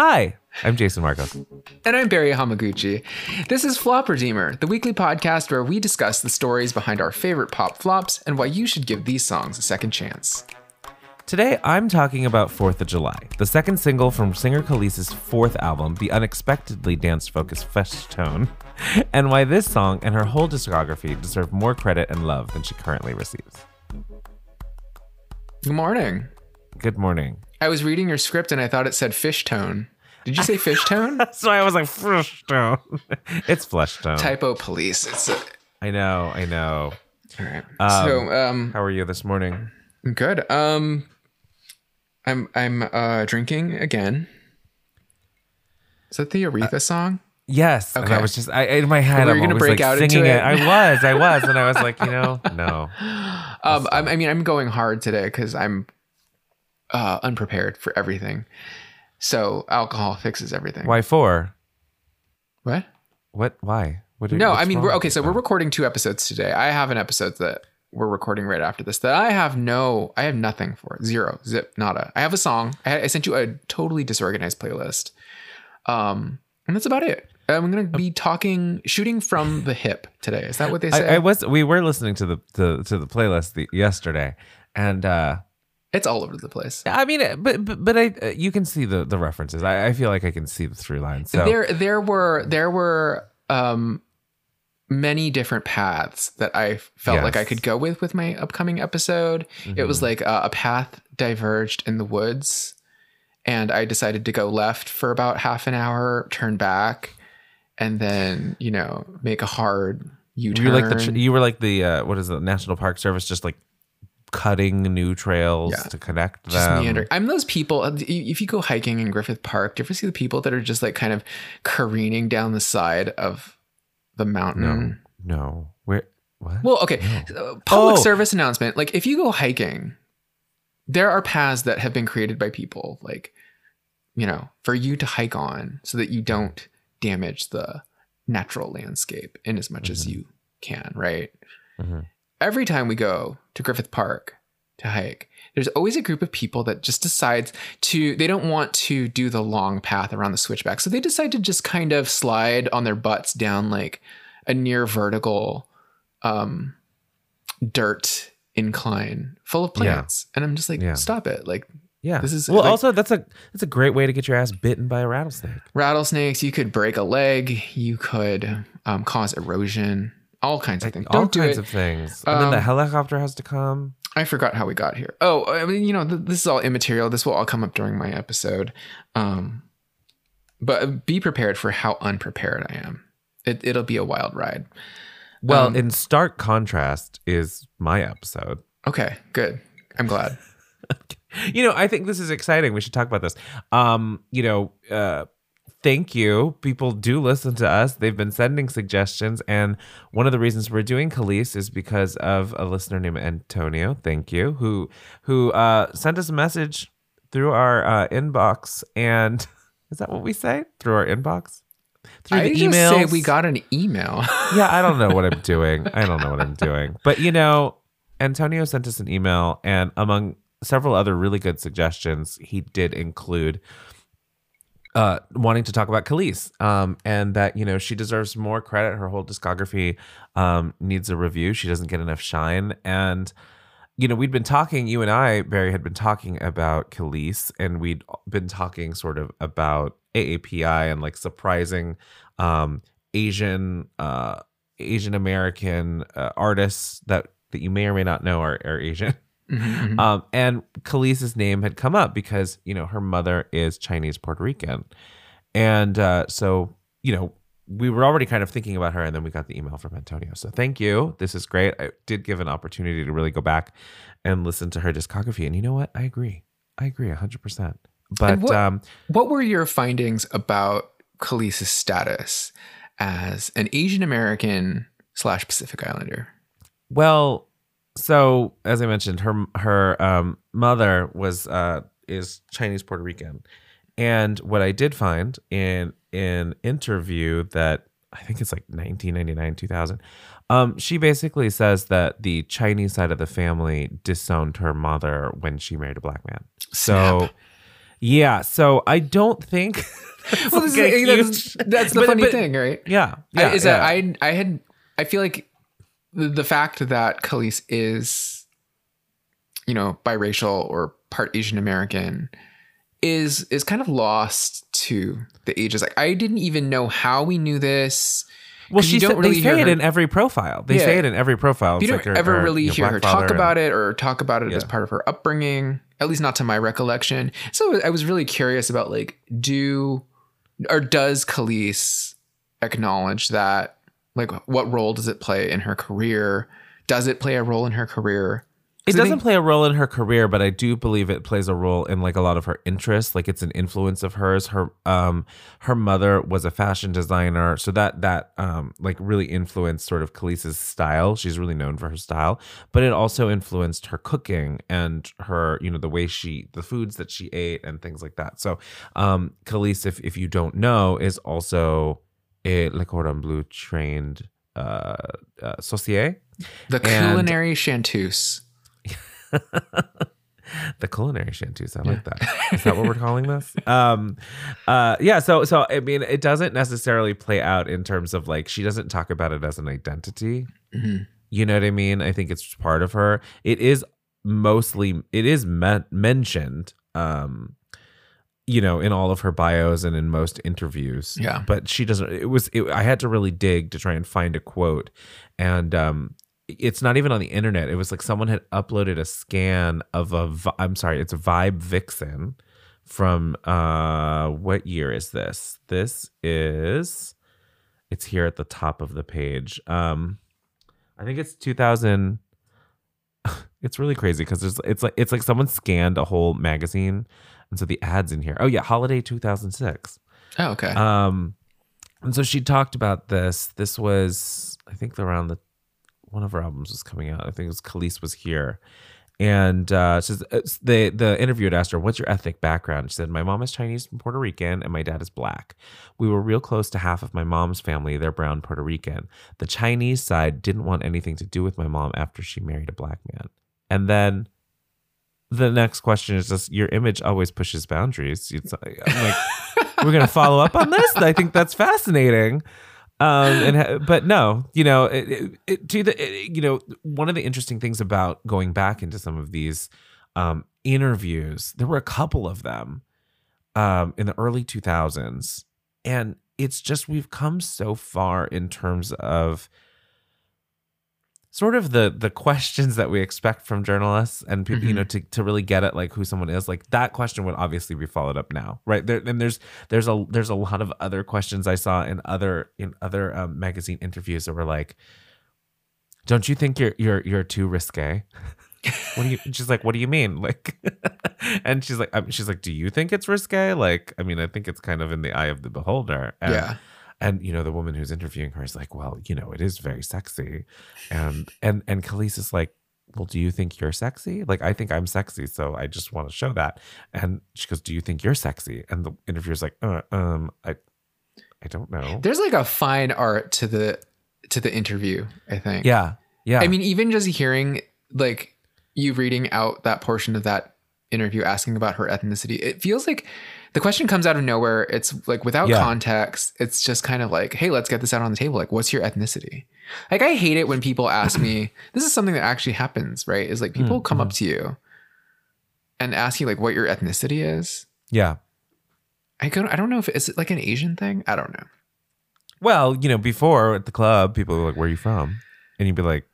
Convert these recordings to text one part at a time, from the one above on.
Hi, I'm Jason Marcos. And I'm Barry Hamaguchi. This is Flop Redeemer, the weekly podcast where we discuss the stories behind our favorite pop flops and why you should give these songs a second chance. Today, I'm talking about 4th of July, the second single from singer Kelis's fourth album, the unexpectedly dance focused Fesh Tone, and why this song and her whole discography deserve more credit and love than she currently receives. Good morning. Good morning. I was reading your script and I thought it said fish tone. Did you say fish tone? That's why I was like, fish Tone. it's Flesh Tone. Typo police. It's a, I know, I know. all right. Um, so, um, How are you this morning? good. Um, I'm I'm uh drinking again. Is that the Aretha song? Yes. And I was just, I, in my head, Were I'm gonna break like out into singing it. it? I was, I was. And I was like, you know, no. Um, I mean, I'm going hard today because I'm uh, unprepared for everything. So alcohol fixes everything. Why for? What? What? Why? What? No, I mean, we're okay. So we're recording two episodes today. I have an episode that we're recording right after this that I have no, I have nothing for zero, zip, nada. I have a song. I, I sent you a totally disorganized playlist, um, and that's about it. I'm gonna be talking, shooting from the hip today. Is that what they say? I, I was. We were listening to the to, to the playlist the, yesterday, and uh it's all over the place. I mean, uh, but but, but I uh, you can see the the references. I, I feel like I can see the through line. So there there were there were um many different paths that I felt like I could go with with my upcoming episode. It was Mhm. like uh, a path diverged in the woods and I decided to go left for about half an hour, turn back and then, you know, make a hard U-turn. you were like the you were like the uh, what is the National Park Service just like cutting new trails Yeah. to connect just them. meandering. I'm those people. uh, If you go hiking in Griffith Park, do you ever see the people that are just like kind of careening down the side of the mountain? No, no. Where? What? Well, okay. No. Uh, Public Oh. service announcement. Like, if you go hiking, there are paths that have been created by people, like, you know, for you to hike on so that you don't damage the natural landscape in as much as Mhm. you can, right? Mhm. Every time we go to Griffith Park to hike, there's always a group of people that just decides to, they don't want to do the long path around the switchback. So they decide to just kind of slide on their butts down like a near vertical um, dirt incline full of Yeah. plants. And I'm just like, Yeah. stop it. Like yeah. this is well. like- also, that's a that's a great way to get your ass bitten by a rattlesnake. rattlesnakes, you could break a leg, you could um, cause erosion, all kinds of things. all Don't do kinds it. of things. And then the Um, helicopter has to come. I forgot how we got here. Oh, I mean, you know, th- this is all immaterial. This will all come up during my episode. Um, but be prepared for how unprepared I am. It, it'll be a wild ride. Well, um, in stark contrast is my episode. Okay, good. I'm glad. You know, I think this is exciting. We should talk about this. Um, you know, uh thank you. People do listen to us. They've been sending suggestions and one of the reasons we're doing Kelis is because of a listener named Antonio, thank you, who who uh sent us a message through our uh inbox and is that what we say? Through our inbox? Through I the just emails? say we got an email. yeah, I don't know what I'm doing. I don't know what I'm doing. But you know, Antonio sent us an email, and among several other really good suggestions, he did include uh, wanting to talk about Kelis, um, and that you know she deserves more credit. Her whole discography um, needs a review. She doesn't get enough shine, and you know we'd been talking. You and I, Barry, had been talking about Kelis, and we'd been talking sort of about AAPI and like surprising um, Asian uh, Asian American uh, artists that that you may or may not know are, are Asian. Mhm, mhm. Um, and Kelis's name had come up because you know her mother is Chinese Puerto Rican, and uh, so you know we were already kind of thinking about her, and then we got the email from Antonio. So thank you. This is great. I did give an opportunity to really go back and listen to her discography, and you know what? I agree. I agree hundred percent. But what- um, What were your findings about Kelis's status as an Asian American slash Pacific Islander? Well, so as I mentioned, her her um, mother was uh, is Chinese Puerto Rican, and what I did find in an interview that I think it's like 1999 2000, um, she basically says that the Chinese side of the family disowned her mother when she married a black man. So. Snap. Yeah, so I don't think. well, this like is, that's, that's the but- funny but- thing, right? Yeah, I- is yeah. that I I had I feel like the, fact that Kelis is you know biracial or part Asian American is is kind of lost to the ages. Like I didn't even know how we knew this. Well, she don't said, really they hear say it in every profile. They Yeah. say it in every profile. You don't like her- ever her, really you know, hear her talk about it or talk about it as part of her upbringing. At least not to my recollection. So I was really curious about like do or does Kelis acknowledge that? Like what role does it play in her career? Does it play a role in her career? It doesn't think- play a role in her career, but I do believe it plays a role in like a lot of her interests. Like it's an influence of hers. Her um her mother was a fashion designer, so that that um like really influenced sort of Kelis's style. She's really known for her style, but it also influenced her cooking and her you know the way she the foods that she ate and things like that. So um Kelis, if if you don't know, is also a Le Cordon Bleu trained uh, uh saucier. The culinary chanteuse. the culinary chanteuse. I like that. Is that what we're calling this? Um, uh, yeah. So, so I mean, it doesn't necessarily play out in terms of like she doesn't talk about it as an identity. Mhm. You know what I mean? I think it's part of her. It is mostly it is men- mentioned. Um, you know, in all of her bios and in most interviews. Yeah. But she doesn't. It was. It, I had to really dig to try and find a quote, and um, it's not even on the internet. It was like someone had uploaded a scan of a. I'm sorry, it's a Vibe Vixen from uh, what year is this? This is. It's here at the top of the page. Um, I think it's 2000. It's really crazy because there's it's like it's like someone scanned a whole magazine, and so the ads in here. Oh yeah, holiday 2006. Oh, okay. Um, and so she talked about this. This was, I think, around the one of her albums was coming out. I think it was Kelis was here, and uh, says the the interviewer had asked her, "What's your ethnic background?" She said, "My mom is Chinese and Puerto Rican, and my dad is black. We were real close to half of my mom's family. They're brown Puerto Rican. The Chinese side didn't want anything to do with my mom after she married a black man, and then." The next question is just your image always pushes boundaries. It's, I'm like, we're gonna follow up on this. I think that's fascinating. Um, and but no, you know, it, it, to the it- you know, one of the interesting things about going back into some of these um, interviews, there were a couple of them um, in the early 2000s, and it's just we've come so far in terms of sort of the the questions that we expect from journalists and people you know to, to really get at like who someone is like that question would obviously be followed up now right? There and there's there's a there's a lot of other questions i saw in other in other um, magazine interviews that were like don't you think you're you're you're too risque? What do you she's like what do you mean? Like and she's like um, she's like do you think it's risque? Like i mean i think it's kind of in the eye of the beholder and, yeah. And you know the woman who's interviewing her is like well you know it is very sexy. And and and Kelis is like well do you think you're sexy? Like i think i'm sexy so i just want to show that. And she goes do you think you're sexy? And the interviewer's like uh, um i i don't know. There's like a fine art to the to the interview, I think. yeah yeah. I mean, even just hearing like you reading out that portion of that interview asking about her ethnicity, it feels like the question comes out of nowhere. It's like without Yeah. context, it's just kind of like, hey, let's get this out on the table. Like, what's your ethnicity? Like, I hate it when people ask me, this is something that actually happens, right? Is like people Mm, come up to you and ask you like what your ethnicity is. yeah I don't, I don't know if it's like an Asian thing. I don't know. well you know before at the club people were like where are you from and you'd be like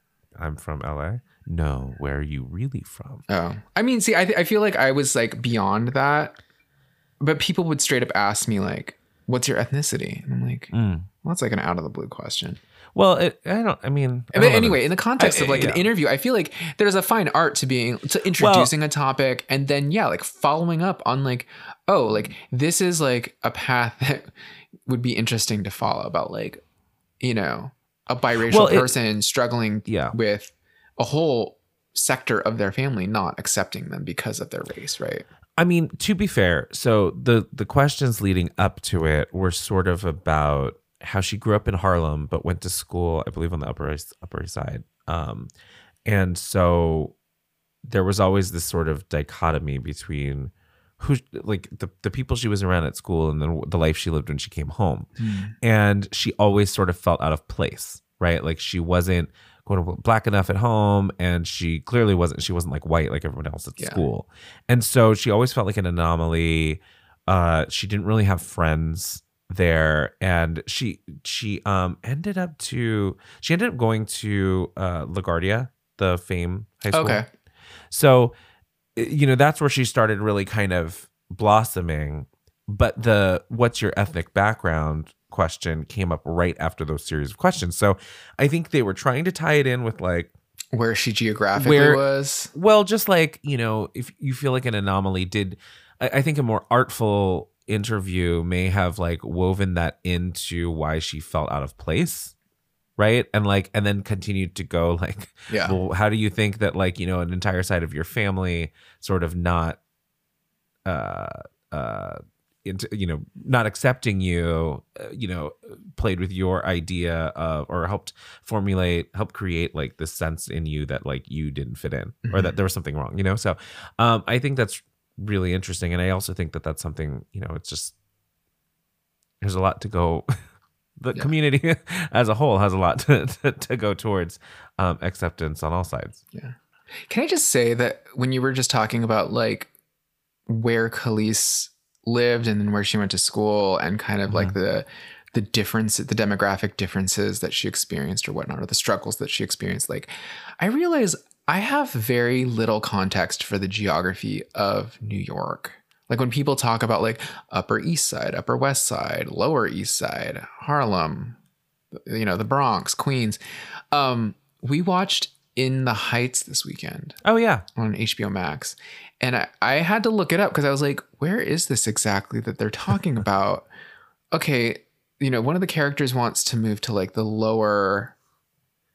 i'm from la no where are you really from Oh, I mean, see, I, th- I feel like I was like beyond that, but people would straight up ask me like, "What's your ethnicity?" And I'm like, Mm. "Well, that's like an out of the blue question." well it, i don't i mean I But know anyway, in the context I- of like yeah. an interview, I feel like there's a fine art to being to introducing a topic and then yeah, like following up on like, oh, like this is like a path that would be interesting to follow about like, you know, a biracial Well, it- person struggling Yeah. with a whole sector of their family not accepting them because of their race, right? I mean, to be fair, so the the questions leading up to it were sort of about how she grew up in Harlem but went to school, I believe, on the Upper East, Upper East Side, um, and so there was always this sort of dichotomy between who like the, the people she was around at school and the, the life she lived when she came home. Hmm. and she always sort of felt out of place right? Like she wasn't quote unquote black enough at home and she clearly wasn't she wasn't like white like everyone else at Yeah. school and so she always felt like an anomaly uh she didn't really have friends there and she she um ended up to she ended up going to uh LaGuardia the fame high school Okay. so, you know, that's where she started really kind of blossoming. But the what's your ethnic background question came up right after those series of questions. So I think they were trying to tie it in with like, Where she geographically Where- was. well, just like, you know, if you feel like an anomaly, did I, I think a more artful interview may have like woven that into why she felt out of place. Right. And like, and then continued to go like, Yeah. well how do you think that like you know an entire side of your family sort of not uh uh into you know not accepting you uh, you know played with your idea of or helped formulate help create like this sense in you that like you didn't fit in or that there was something wrong you know so um i think that's really interesting and i also think that that's something you know it's just there's a lot to go the Yeah. community as a whole has a lot to, to, to go towards um, acceptance on all sides. Yeah can I just say that when you were just talking about like where Kelis lived and then where she went to school and kind of like the the difference the demographic differences that she experienced or whatnot or the struggles that she experienced like I realize I have very little context for the geography of New York. Like when people talk about like Upper East Side, Upper West Side, Lower East Side, Harlem, you know, the Bronx, Queens. Um, we watched In the Heights this weekend Oh yeah, on HBO Max. And I, I had to look it up because I was like, where is this exactly that they're talking about? okay, you know, one of the characters wants to move to like the lower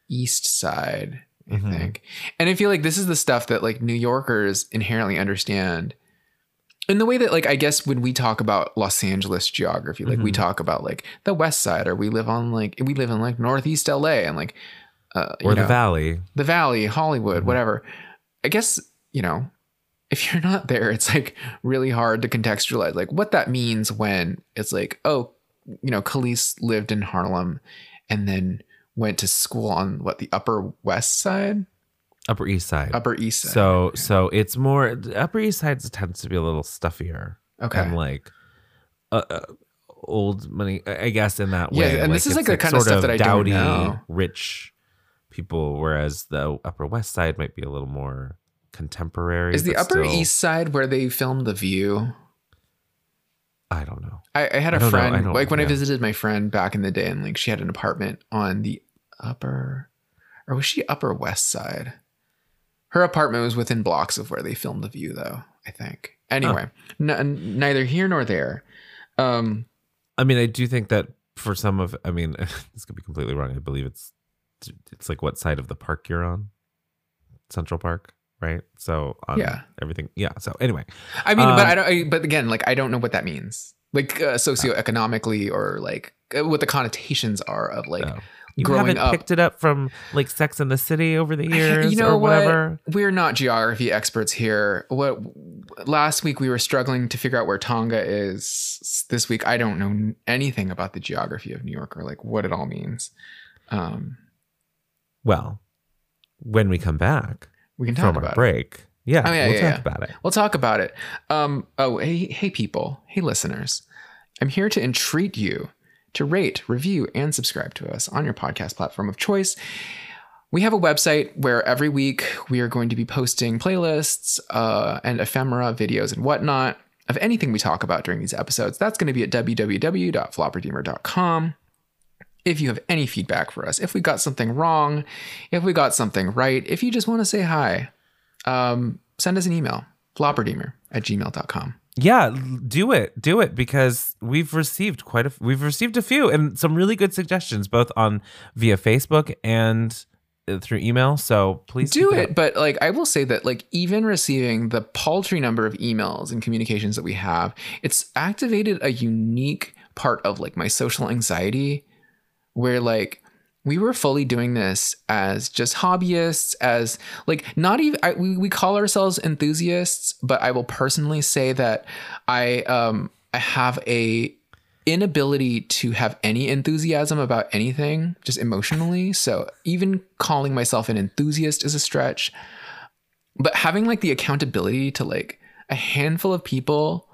east side, I Mhm. think. And I feel like this is the stuff that like New Yorkers inherently understand. In the way that like I guess when we talk about Los Angeles geography, like we Mhm. talk about like the west side or we live on like we live in like northeast LA and like uh or the know, valley. the valley hollywood Mhm. whatever i guess you know if you're not there it's like really hard to contextualize like what that means when it's like oh you know Kelis lived in harlem and then went to school on what the upper west side Upper East Side. upper east side so so it's more the Upper East Side tends to be a little stuffier okay and like uh, uh, old money. I guess in that way. Yeah, and this is like the kind of stuff that I don't dowdy, know. rich people, whereas the Upper West Side might be a little more contemporary. is the upper still- east side where they filmed the view I don't know. I, I had a know. I friend like when I visited my friend back in the day, and like she had an apartment on the upper, or was she upper west side? Her apartment was within blocks of where they filmed The View, though. I think. Anyway, n- neither here nor there. Um, I mean, I do think that for some of, I mean, this could be completely wrong. I believe it's it's like what side of the park you're on, Central Park, right? So on Yeah. everything, yeah. So anyway, I mean, but Um, I don't. I, but again, like I don't know what that means, like uh, socioeconomically, or like uh, what the connotations are of like. no. you growing haven't up- picked it up from like Sex in the City over the years, you know or what? whatever. We're not geography experts here. What last week we were struggling to figure out where Tonga is. This week I don't know anything about the geography of New York or like what it all means. Um, Well, when we come back we can talk from our about it. break, yeah, Oh, yeah, we'll yeah, talk yeah. about it. We'll talk about it. Um, oh, hey, hey, people, hey, listeners. I'm here to entreat you to rate, review, and subscribe to us on your podcast platform of choice. We have a website where every week we are going to be posting playlists uh, and ephemera videos and whatnot of anything we talk about during these episodes. That's going to be at www.flopredeemer.com. If you have any feedback for us, if we got something wrong, if we got something right, if you just want to say hi, um, send us an email, flopredeemer at gmail.com. Yeah, do it, do it because we've received quite a we've received a few and some really good suggestions both on via Facebook and uh, through email. So please do it but like i will say that like even receiving the paltry number of emails and communications that we have it's activated a unique part of like my social anxiety where like we were fully doing this as just hobbyists as like not even I, we, we call ourselves enthusiasts but i will personally say that i um i have a inability to have any enthusiasm about anything just emotionally. So even calling myself an enthusiast is a stretch. But having like the accountability to like a handful of people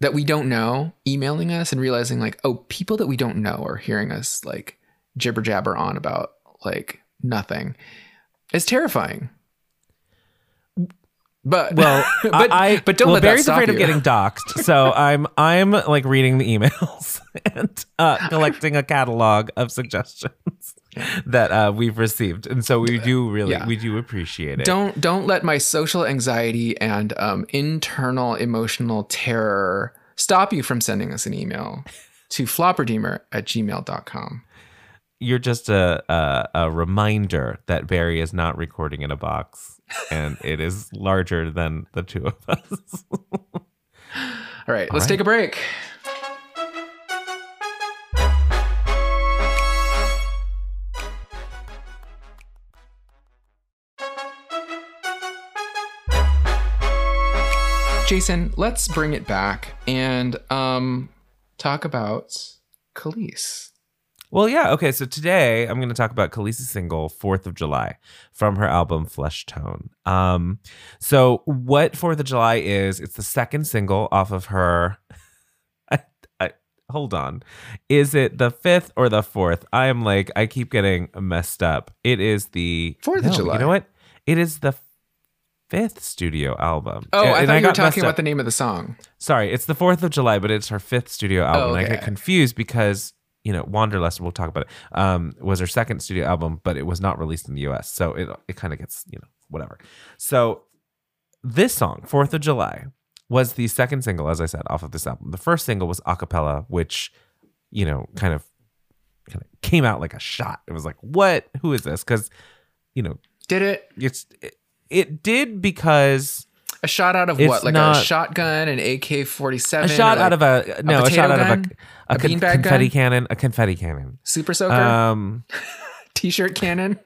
that we don't know emailing us and realizing like oh people that we don't know are hearing us like jibber jabber on about like nothing. Is terrifying. But Well, but I but don't well, let that Barry's stop afraid of getting doxxed, so I'm I'm like reading the emails and uh, collecting a catalog of suggestions that uh, we've received, and so we do really Yeah. we do appreciate it. don't don't let my social anxiety and um, internal emotional terror stop you from sending us an email to flopredeemer at gmail.com. You're just a, a a reminder that Barry is not recording in a box, and it is larger than the two of us. All right, let's right. take a break. Jason, let's bring it back and um, talk about Kelis. Well, yeah. Okay. So today I'm going to talk about Kelis's single, Fourth of July, from her album Flesh Tone. Um, so what Fourth of July is, it's the second single off of her. I, I, hold on. Is it the fifth or the fourth? I am like, I keep getting messed up. It is the Fourth of July. You know what? It is the fifth studio album. Oh, And- I thought you were talking about the name of the song. Sorry, it's the 4th of July, but it's her fifth studio album. And I get confused because, you know, Wanderlust, we'll talk about it, um, was her second studio album, but it was not released in the US. So it, it kind of gets, you know, whatever. So this song, 4th of July, was the second single, as I said, off of this album. The first single was Acapella, which, you know, kind of kind of came out like a shot. It was like, what? Who is this? Because, you know, Did it? it's it, it did because A shot out of what? Like not- a shotgun, an AK 47? a shot out of a no, a, potato shot out of a, a, A con- confetti gun? cannon, a confetti cannon. Super Soaker? Um, T shirt cannon?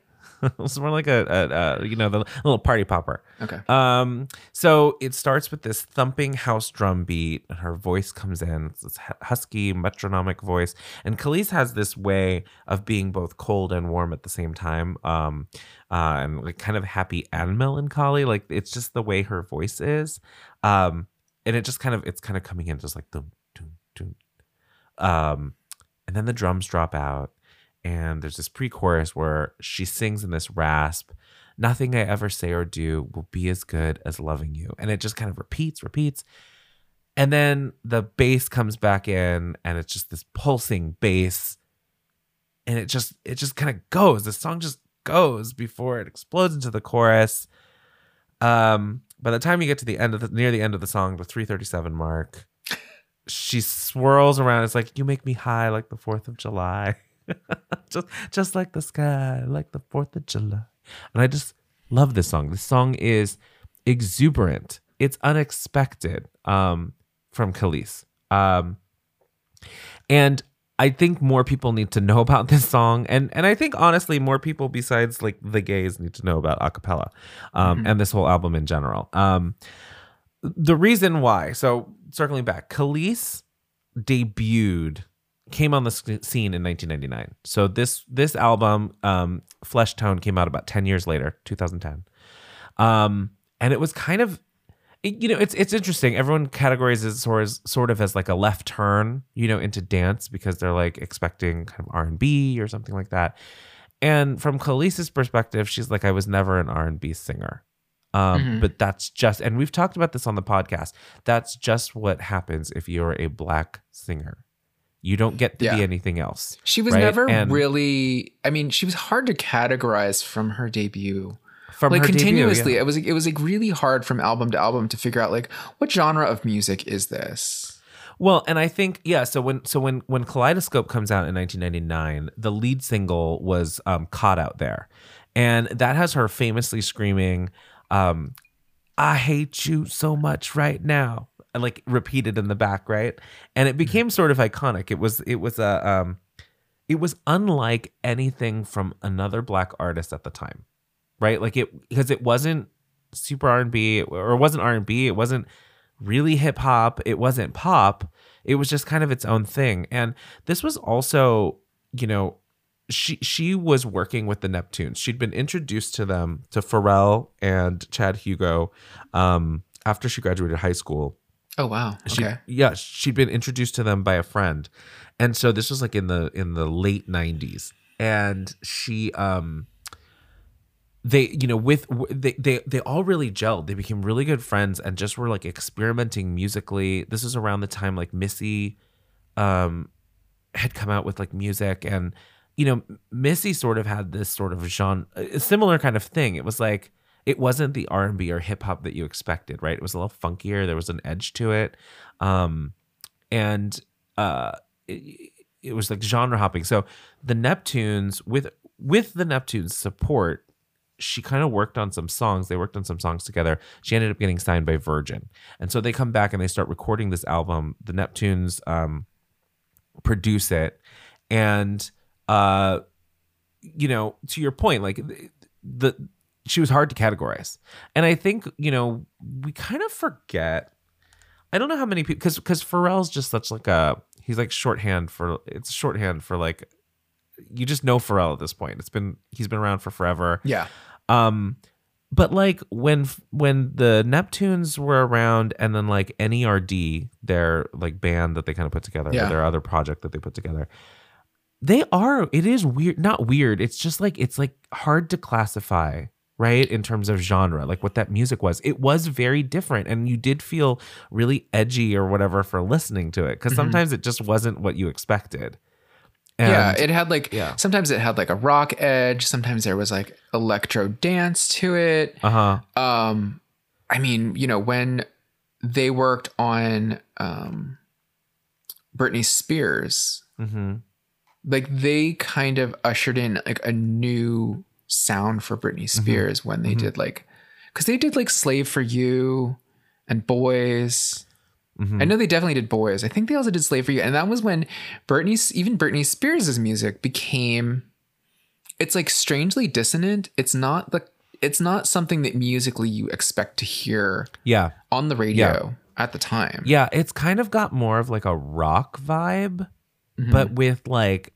it's more like a, a, a you know the little party popper. Okay. Um, so it starts with this thumping house drum beat, and her voice comes in. It's this husky metronomic voice, and Kelis has this way of being both cold and warm at the same time. Um, uh, and like kind of happy and melancholy. Like it's just the way her voice is. Um, and it just kind of it's kind of coming in just like doom doom doom. Um, and then the drums drop out, and there's this pre-chorus where she sings in this rasp nothing i ever say or do will be as good as loving you. And it just kind of repeats repeats. And then the bass comes back in and it's just this pulsing bass. And it just it just kind of goes. The song just goes before it explodes into the chorus. Um by the time you get to the end of the near the end of the song the 337 mark she swirls around. It's like you make me high like the 4th of july just just like the sky like the 4th of july and i just love this song this song is exuberant it's unexpected um from Kelis. um and I think more people need to know about this song, and and I think honestly, more people besides like the gays need to know about acapella, um, Mhm. and this whole album in general. Um, the reason why, so circling back, Kelis debuted, came on the scene in 1999. So this this album, um, Flesh Tone, came out about 10 years later, 2010, um, and it was kind of you know it's it's interesting. Everyone categorizes it sort of, sort of as like a left turn you know into dance because they're like expecting kind of r&b or something like that. And from Kelis's perspective she's like i was never an r&b singer. Um, Mhm. but that's just and we've talked about this on the podcast. That's just what happens if you're a black singer you don't get to Yeah. be anything else She was right? never And- really. I mean, she was hard to categorize from her debut. from like her debut, continuously, yeah. it was it was like really hard from album to album to figure out like what genre of music is this. Well, and I think yeah. So when so when when Kaleidoscope comes out in 1999, the lead single was um, "Caught Out There," and that has her famously screaming, um, "I hate you so much right now," and like repeated in the back, right? And it became sort of iconic. It was it was a um, it was unlike anything from another black artist at the time. Right? Like it because it wasn't super R&B or it wasn't R&B, it wasn't really hip hop, it wasn't pop. It was just kind of its own thing. And this was also, you know, she she was working with the Neptunes. She'd been introduced to them to Pharrell and Chad Hugo um, after she graduated high school. Oh wow. She, Okay. Yeah, she'd been introduced to them by a friend, and so this was like in the in the late '90s, and she um they you know with they they they all really gelled. They became really good friends and just were like experimenting musically. This was around the time like Missy um had come out with like music and you know Missy sort of had this sort of genre a similar kind of thing. It was like it wasn't the R&B or hip hop that you expected, right? It was a little funkier, there was an edge to it. Um and uh it, it was like genre hopping. So the Neptunes with with the Neptunes support she kind of worked on some songs. They worked on some songs together. She ended up getting signed by Virgin. And so they come back and they start recording this album. The Neptunes um, produce it. And, uh, you know, to your point, like the, the she was hard to categorize. And I think, you know, we kind of forget. I don't know how many people, because because Pharrell's just such like a, he's like shorthand for, it's shorthand for like, you just know Pharrell at this point. It's been, he's been around for forever. Yeah. Um, but like when when the Neptunes were around, and then like NERD, their like band that they kind of put together, Yeah. or their other project that they put together, they are. It is weird, not weird. It's just like it's like hard to classify, right? In terms of genre, like what that music was. It was very different, and you did feel really edgy or whatever for listening to it, because Mhm. sometimes it just wasn't what you expected. yeah, it had like yeah. sometimes it had like a rock edge, sometimes there was like electro dance to it. uh huh. Um I mean, you know, when they worked on um Britney Spears, Mm-hmm. like they kind of ushered in like a new sound for Britney Spears when they Mhm. did like cuz they did like Slave for You and Boys. Mm-hmm. I know they definitely did Boys. I think they also did Slave for You and that was when Britney even Britney Spears' music became it's like strangely dissonant. It's not the it's not something that musically you expect to hear Yeah. on the radio at the time. Yeah, it's kind of got more of like a rock vibe, Mhm. but with like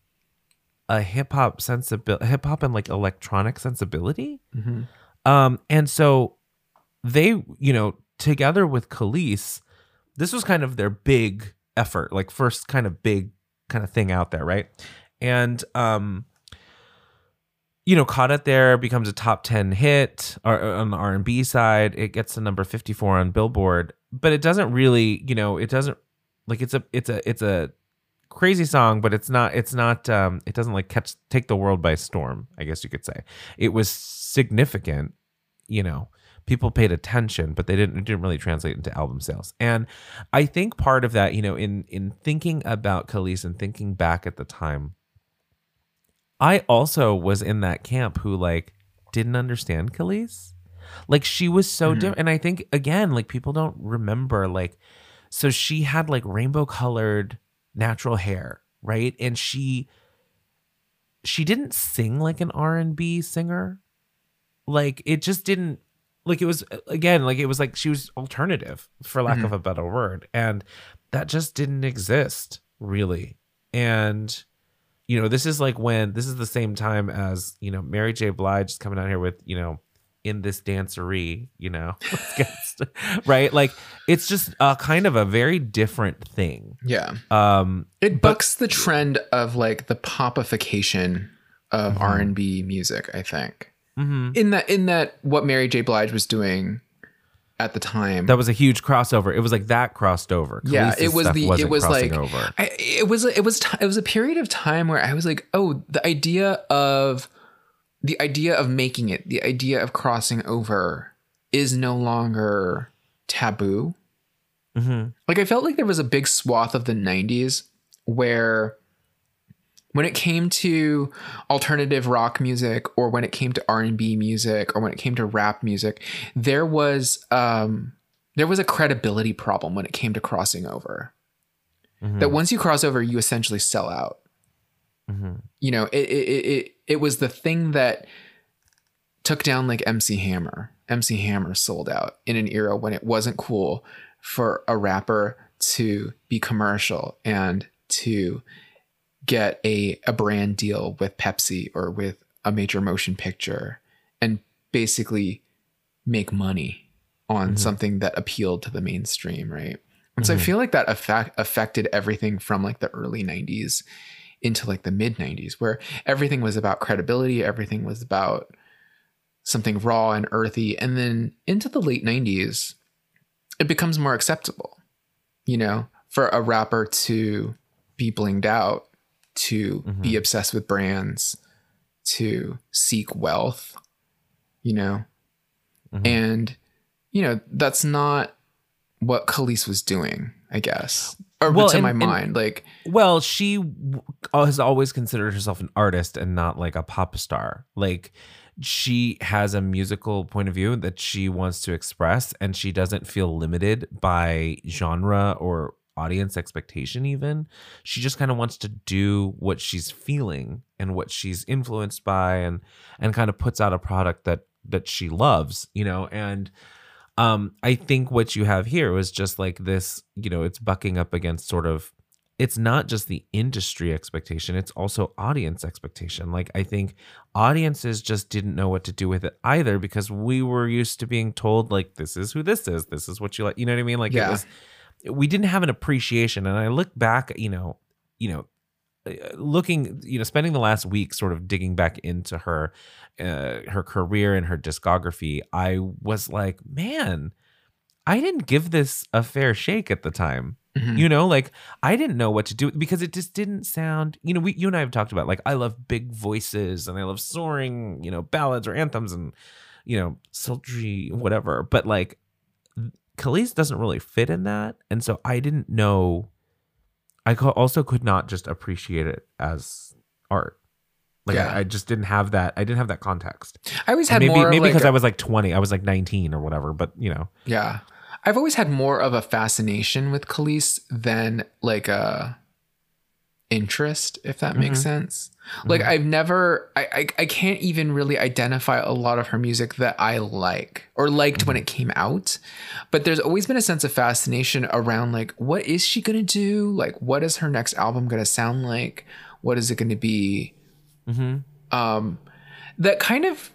a hip hop sensibility, hip hop and like electronic sensibility. Mhm. Um, and so they, you know, together with Kelis, this was kind of their big effort, like first kind of big kind of thing out there, right? And um, you know, Caught Out There becomes a top ten hit or on the R and B side. It gets to number fifty four on Billboard, but it doesn't really, you know, it doesn't like it's a it's a it's a crazy song, but it's not it's not um it doesn't like catch take the world by storm, I guess you could say. It was significant, you know. People paid attention, but they didn't it didn't really translate into album sales. And I think part of that, you know, in in thinking about Kelis and thinking back at the time, I also was in that camp who like didn't understand Kelis. Like she was so Mhm. different. And I think again, like people don't remember like so she had like rainbow colored natural hair, right? And she she didn't sing like an R&B singer. Like it just didn't like it was again like it was like she was alternative for lack mm-hmm. of a better word and that just didn't exist really. And you know, this is like when this is the same time as, you know, Mary J. Blige is coming out here with, you know, in this dancery, you know, let's get st- right? Like it's just a kind of a very different thing. Yeah. Um, It bucks the trend of like the popification of Mhm. R&B music, I think. mhm. In that in that what Mary J Blige was doing at the time. that was a huge crossover. It was like that crossed over. Yeah, it was the- it was like- over. I, it was it was it was a period of time where I was like, oh, the idea of the idea of making it, the idea of crossing over, is no longer taboo. Mhm. Like I felt like there was a big swath of the '90s where, when it came to alternative rock music, or when it came to R and B music, or when it came to rap music, there was um there was a credibility problem when it came to crossing over Mhm. that once you cross over, you essentially sell out. Mhm. You know, it it it it, was the thing that took down like MC Hammer. MC Hammer sold out in an era when it wasn't cool for a rapper to be commercial and to get a, a brand deal with Pepsi or with a major motion picture and basically make money on Mhm. something that appealed to the mainstream, right? And so I Mhm. feel like that affect, affected everything from like the early 90s into like the mid 90s, where everything was about credibility, everything was about something raw and earthy. And then into the late 90s, it becomes more acceptable, you know, for a rapper to be blinged out, to be Mhm. obsessed with brands, to seek wealth, you know, Mhm. and you know that's not what Kelis was doing, I guess, or Well, to and- my and- mind, like Well, she w- has always considered herself an artist and not like a pop star. Like she has a musical point of view that she wants to express and she doesn't feel limited by genre or audience expectation even. She just kind of wants to do what she's feeling and what she's influenced by and and kind of puts out a product that that she loves, you know, and um I think what you have here was just like this, you know, it's bucking up against sort of it's not just the industry expectation, it's also audience expectation. Like I think audiences just didn't know what to do with it either because we were used to being told like this is who this is, this is what you like, you know what I mean? Like Yeah. it was we didn't have an appreciation and I look back, you know, you know, looking, you know, spending the last week sort of digging back into her uh, her career and her discography, I was like, man, I didn't give this a fair shake at the time. mhm. You know, like I didn't know what to do because it just didn't sound. You know, we you and I have talked about like I love big voices and I love soaring, you know, ballads or anthems and you know sultry whatever. But like, Kelis doesn't really fit in that, and so I didn't know. I also could not just appreciate it as art. Like Yeah. I, I just didn't have that. I didn't have that context. I always And had maybe more maybe like because a- I was like twenty, I was like nineteen or whatever. But you know, yeah, I've always had more of a fascination with Kelis than like a interest, if that makes Mhm. sense. Like Mhm. I've never, I, I, I can't even really identify a lot of her music that I like or liked when it came out. But there's always been a sense of fascination around like, what is she gonna do? Like, what is her next album gonna sound like? What is it gonna be? Mhm. um that kind of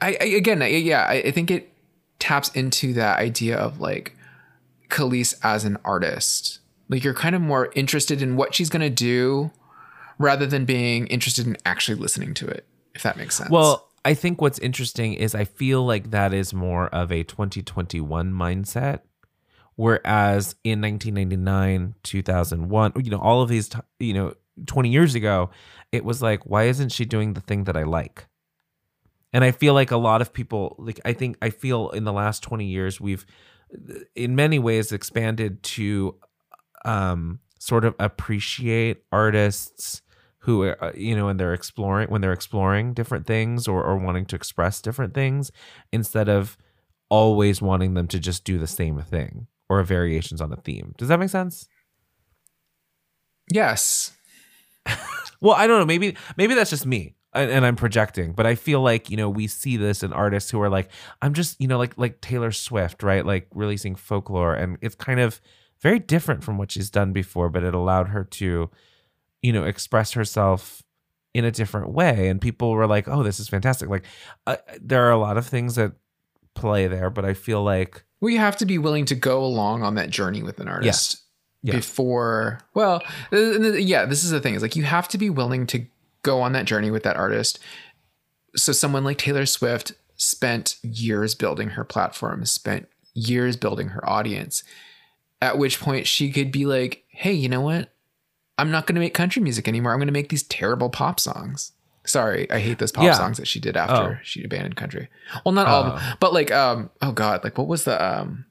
i, I again I, yeah I, I think it taps into that idea of like Kelis as an artist like you're kind of more interested in what she's gonna do rather than being interested in actually listening to it if that makes sense Well, I think what's interesting is I feel like that is more of a 2021 mindset. Whereas in 1999, 2001, you know, all of these, you know, 20 years ago, it was like, why isn't she doing the thing that I like? And I feel like a lot of people, like, I think, I feel in the last 20 years, we've in many ways expanded to um, sort of appreciate artists who uh, you know and they're exploring when they're exploring different things or, or wanting to express different things instead of always wanting them to just do the same thing or variations on a theme. Does that make sense? Yes. Well i don't know. Maybe maybe that's just me and, and i'm projecting but i feel like you know we see this in artists who are like i'm just you know like like taylor swift right? Like releasing folklore and it's kind of very different from what she's done before but it allowed her to you know express herself in a different way. And people were like oh this is fantastic. Like uh, there are a lot of things that play there but i feel like well you have to be willing to go along on that journey with an artist Yeah. before well th- th- yeah this is the thing is like you have to be willing to go on that journey with that artist. So someone like taylor swift spent years building her platform spent years building her audience at which point she could be like hey you know what i'm not going to make country music anymore i'm going to make these terrible pop songs sorry i hate those pop Yeah. songs that she did after Oh. she abandoned country well not all of Oh. them but like um oh god like what was the um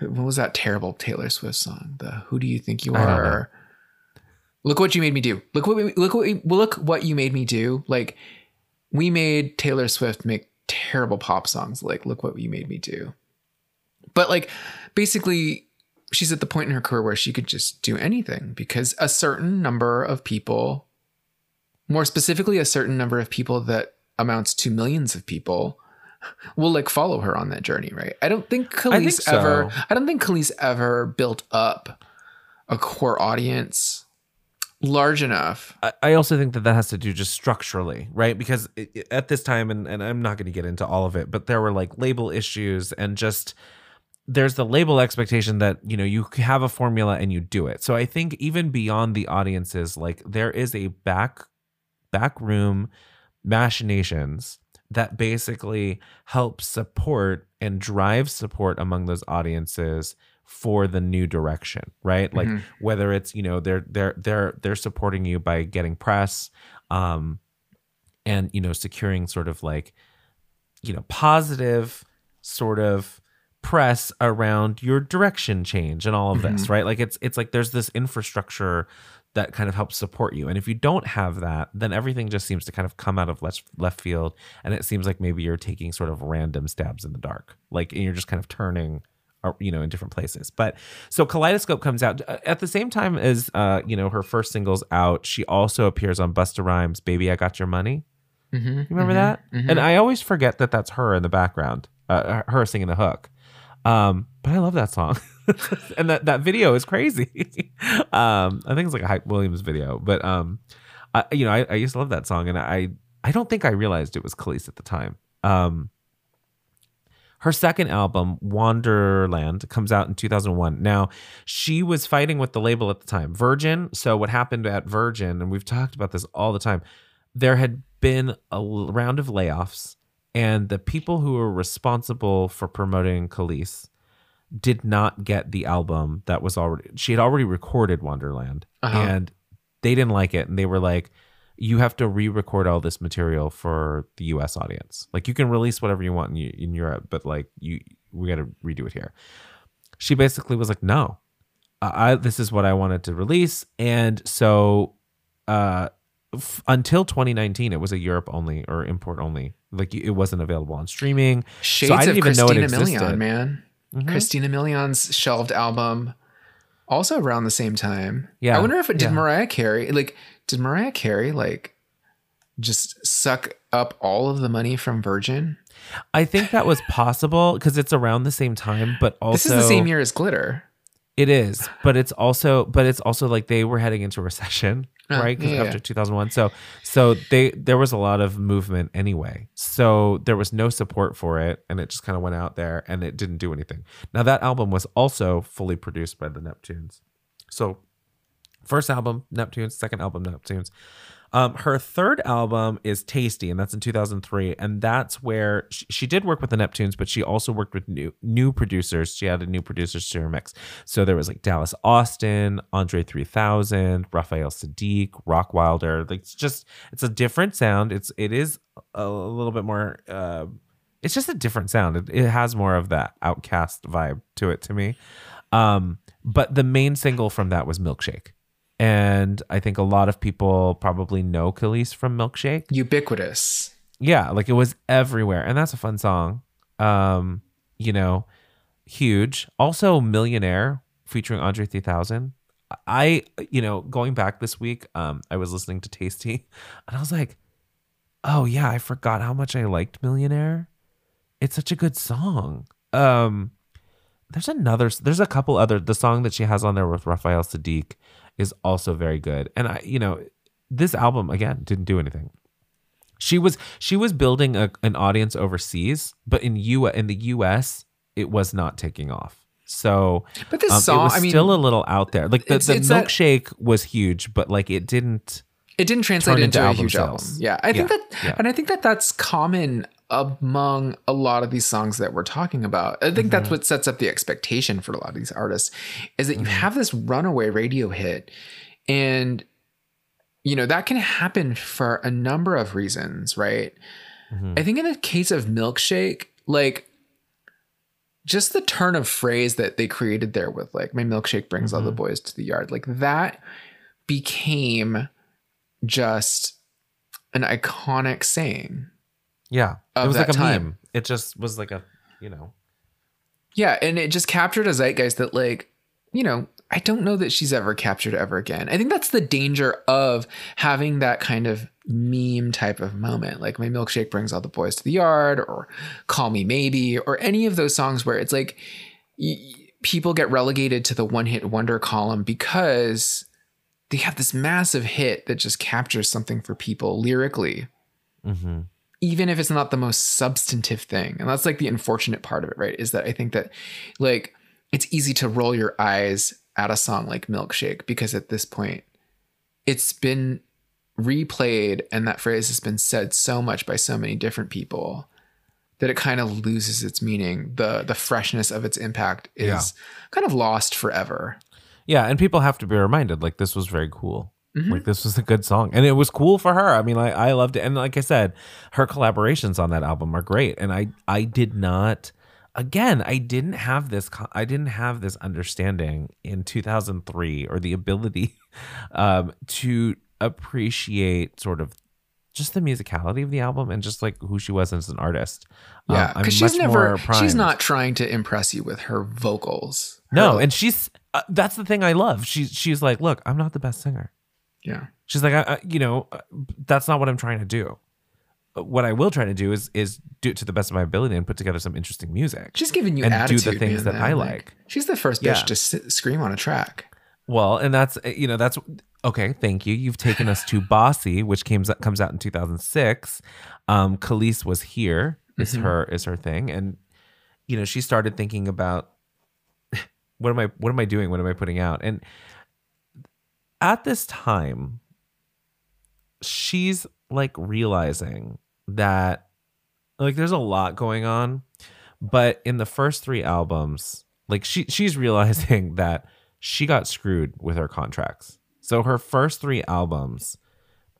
what was that terrible Taylor Swift song? The "Who Do You Think You I don't know. Are"? Look what you made me do. Look what we, look what we, look what you made me do. Like we made Taylor Swift make terrible pop songs. Like look what you made me do. But like basically, she's at the point in her career where she could just do anything because a certain number of people, more specifically, a certain number of people that amounts to millions of people, will like follow her on that journey, right? I don't think Kelis think so. ever. I don't think Kelis ever built up a core audience large enough. I- I also think that that has to do just structurally, right? Because it- at this time, and, and I'm not going to get into all of it, but there were like label issues and just there's the label expectation that you know you have a formula and you do it. So I think even beyond the audiences, like there is a back back room machinations that basically help support and drive support among those audiences for the new direction right like Mhm. whether it's you know they're they're they're they're supporting you by getting press um and you know securing sort of like you know positive sort of press around your direction change and all of this right? Like it's it's like there's this infrastructure that kind of helps support you. And if you don't have that then everything just seems to kind of come out of left left field. And it seems like maybe you're taking sort of random stabs in the dark like and you're just kind of turning uh, you know in different places. But so kaleidoscope comes out uh, at the same time as uh you know her first singles out she also appears on busta rhymes baby i got your money. Mm-hmm, you remember that? And I always forget that that's her in the background, uh, her singing the hook. Um, but I love that song, and that that video is crazy. um, I think it's like a Hype Williams video, but um, I, you know, I, I used to love that song, and I I don't think I realized it was Kelis at the time. Um, her second album, Wanderland, comes out in 2001. Now, she was fighting with the label at the time, Virgin. So, what happened at Virgin, and we've talked about this all the time, there had been a round of layoffs, and the people who were responsible for promoting Kelis did not get the album that was already, she had already recorded Wanderland, Uh-huh. and they didn't like it. And they were like, you have to re-record all this material for the U.S. audience. Like you can release whatever you want in, in Europe, but like you, we got to redo it here. She basically was like, "No, I this is what I wanted to release," and so uh, f- until 2019, it was a Europe only or import only. Like it wasn't available on streaming. Shades I didn't of even know it Christina existed. Milian, man. Mhm. Christina Milian's shelved album, also around the same time. Yeah, I wonder if it did yeah. Mariah Carey like did Mariah Carey like just suck up all of the money from Virgin? I think that was possible because it's around the same time, but also this is the same year as Glitter. It is, but it's also, but it's also like they were heading into recession, right? 'Cause yeah, after yeah. 2001, so so they there was a lot of movement anyway. So there was no support for it, and it just kind of went out there, and it didn't do anything. Now that album was also fully produced by the Neptunes. So first album Neptunes, second album Neptunes. Um, her third album is Tasty, and that's in 2003. And that's where she, she did work with the Neptunes, but she also worked with new new producers. She added new producers to her mix. So there was like Dallas Austin, Andre 3000, Raphael Saadiq, Rock Wilder. Like it's just it's a different sound. It's it is a little bit more. Uh, it's just a different sound. It, it has more of that OutKast vibe to it to me. Um, but the main single from that was Milkshake. And I think a lot of people probably know Kelis from Milkshake. Ubiquitous. Yeah, like it was everywhere. And that's a fun song. Um, you know, huge. Also Millionaire featuring Andre 3000. I, you know, going back this week, um, I was listening to Tasty and I was like, oh yeah, I forgot how much I liked Millionaire. It's such a good song. Um, there's another, there's a couple other, the song that she has on there with Raphael Saadiq is also very good. And I, you know, this album again didn't do anything. She was she was building a, an audience overseas, but in U in the U.S. it was not taking off. So But this um, song, I mean, still a little out there. Like the, it's- the it's that- milkshake was huge, but like it didn't. it didn't translate into, into a album huge album. sales. Yeah, I think that, yeah. and I think that that's common among a lot of these songs that we're talking about. I think that's Mm-hmm. what sets up the expectation for a lot of these artists is that you Mm-hmm. have this runaway radio hit, and you know that can happen for a number of reasons, right? Mhm. I think in the case of Milkshake, like just the turn of phrase that they created there with like my milkshake brings all the Mhm. boys to the yard, like that became just an iconic saying. Yeah, Of it was that like a time. meme. It just was like a you know. Yeah, and it just captured a zeitgeist that like you know, I don't know that she's ever captured ever again. I think that's the danger of having that kind of meme type of moment. Like my milkshake brings all the boys to the yard or call me maybe or any of those songs where it's like y- people get relegated to the one hit wonder column because they have this massive hit that just captures something for people lyrically. Mm-hmm. Even if it's not the most substantive thing. And that's like the unfortunate part of it, right? Is that I think that like it's easy to roll your eyes at a song like Milkshake because at this point it's been replayed and that phrase has been said so much by so many different people that it kind of loses its meaning. The the freshness of its impact is Yeah. kind of lost forever. Yeah, and people have to be reminded like this was very cool. Mhm. Like this was a good song, and it was cool for her. I mean, like I loved it, and like I said, her collaborations on that album are great. And I I did not, again, I didn't have this I didn't have this understanding in 2003 or the ability um, to appreciate sort of just the musicality of the album and just like who she was as an artist. Um, Yeah, because she's never she's not trying to impress you with her vocals. No, Her- and she's uh, that's the thing I love. She's she's like, look, I'm not the best singer. Yeah, She's like, I, I, you know, uh, that's not what I'm trying to do. Uh, What I will try to do is is do it to the best of my ability and put together some interesting music. she's giving you And do attitude. the things man, that I then. like. She's the first Yeah. bitch to scream on a track. Well, and that's uh, you know that's okay. Thank you. You've taken us to Bossy, which comes comes out in 2006. Um, Kelis was here. Is Mhm. her is her thing, and you know she started thinking about what am I what am I doing? What am I putting out? And at this time, she's like realizing that like there's a lot going on, but in the first three albums, like she she's realizing that she got screwed with her contracts. So her first three albums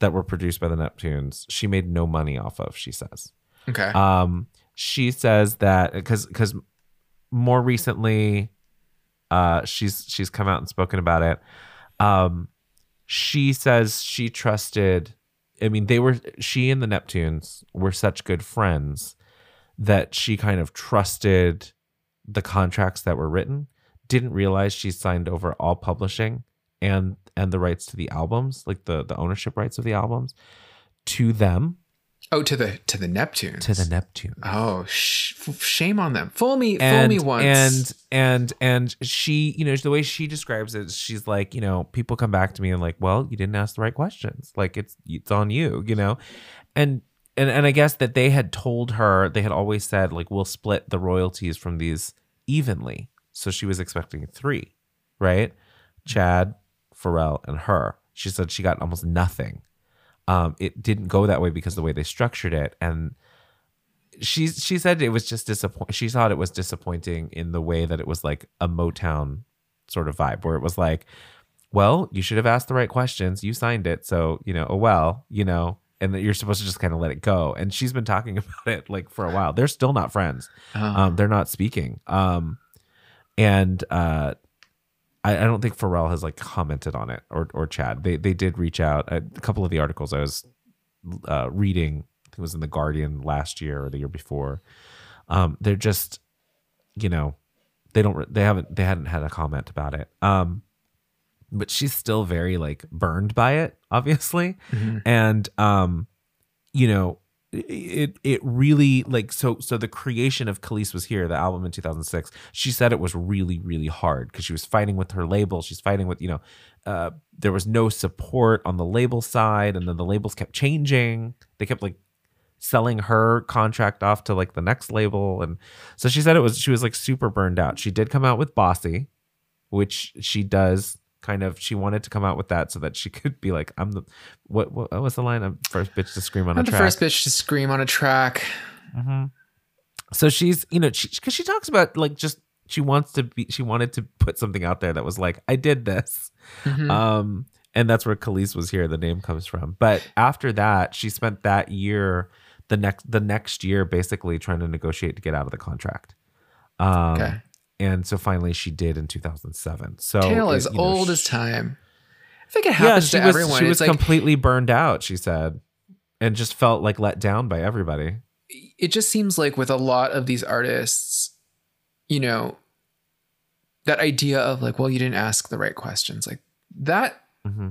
that were produced by the Neptunes, she made no money off of, she says. Okay. Um, she says that because because more recently, uh, she's she's come out and spoken about it. Um, she says she trusted. I mean, they were she and the Neptunes were such good friends that she kind of trusted the contracts that were written. Didn't realize she signed over all publishing and and the rights to the albums, like the the ownership rights of the albums, to them oh, to the to the Neptunes. to the Neptunes. Oh, sh- f- shame on them. Fool me, fool and me once. and and and she you know the way she describes it she's like you know people come back to me and like well you didn't ask the right questions like it's it's on you you know and and and i guess that they had told her they had always said like we'll split the royalties from these evenly so she was expecting three right chad pharrell and her she said she got almost nothing um it didn't go that way because of the way they structured it and she she said it was just disappointing. She thought it was disappointing in the way that it was like a Motown sort of vibe, where it was like, well, you should have asked the right questions. You signed it, so you know. Oh well, you know, and that you're supposed to just kind of let it go. And she's been talking about it like for a while. They're still not friends. Oh. Um, they're not speaking. Um, and uh, I, I don't think Pharrell has like commented on it or or Chad. They they did reach out. A couple of the articles I was uh, reading, I think it was in the Guardian last year or the year before. Um, they're just, you know, they don't they haven't they hadn't had a comment about it. Um, but she's still very like burned by it, obviously Mhm. and um you know it it really like so so the creation of Kelis was here the album in 2006 she said it was really really hard because she was fighting with her label. She's fighting with you know uh there was no support on the label side and then the labels kept changing. They kept like selling her contract off to like the next label and so she said it was she was like super burned out. She did come out with bossy which she does kind of she wanted to come out with that so that she could be like i'm the what what, what was the line i'm first bitch to scream on I'm a the track first bitch to scream on a track. Mhm. so she's you know because she, talks about like just she wants to be she wanted to put something out there that was like i did this Mhm. um and that's where Kelis was here the name comes from but after that she spent that year the next the next year basically trying to negotiate to get out of the contract um okay. And so finally she did in 2007 so Tale it- you know, old sh- as time. I think it happens she to was everyone. she was it's like completely burned out she said and just felt like let down by everybody it just seems like with a lot of these artists, you know, that idea of like, well, you didn't ask the right questions, like that. hmm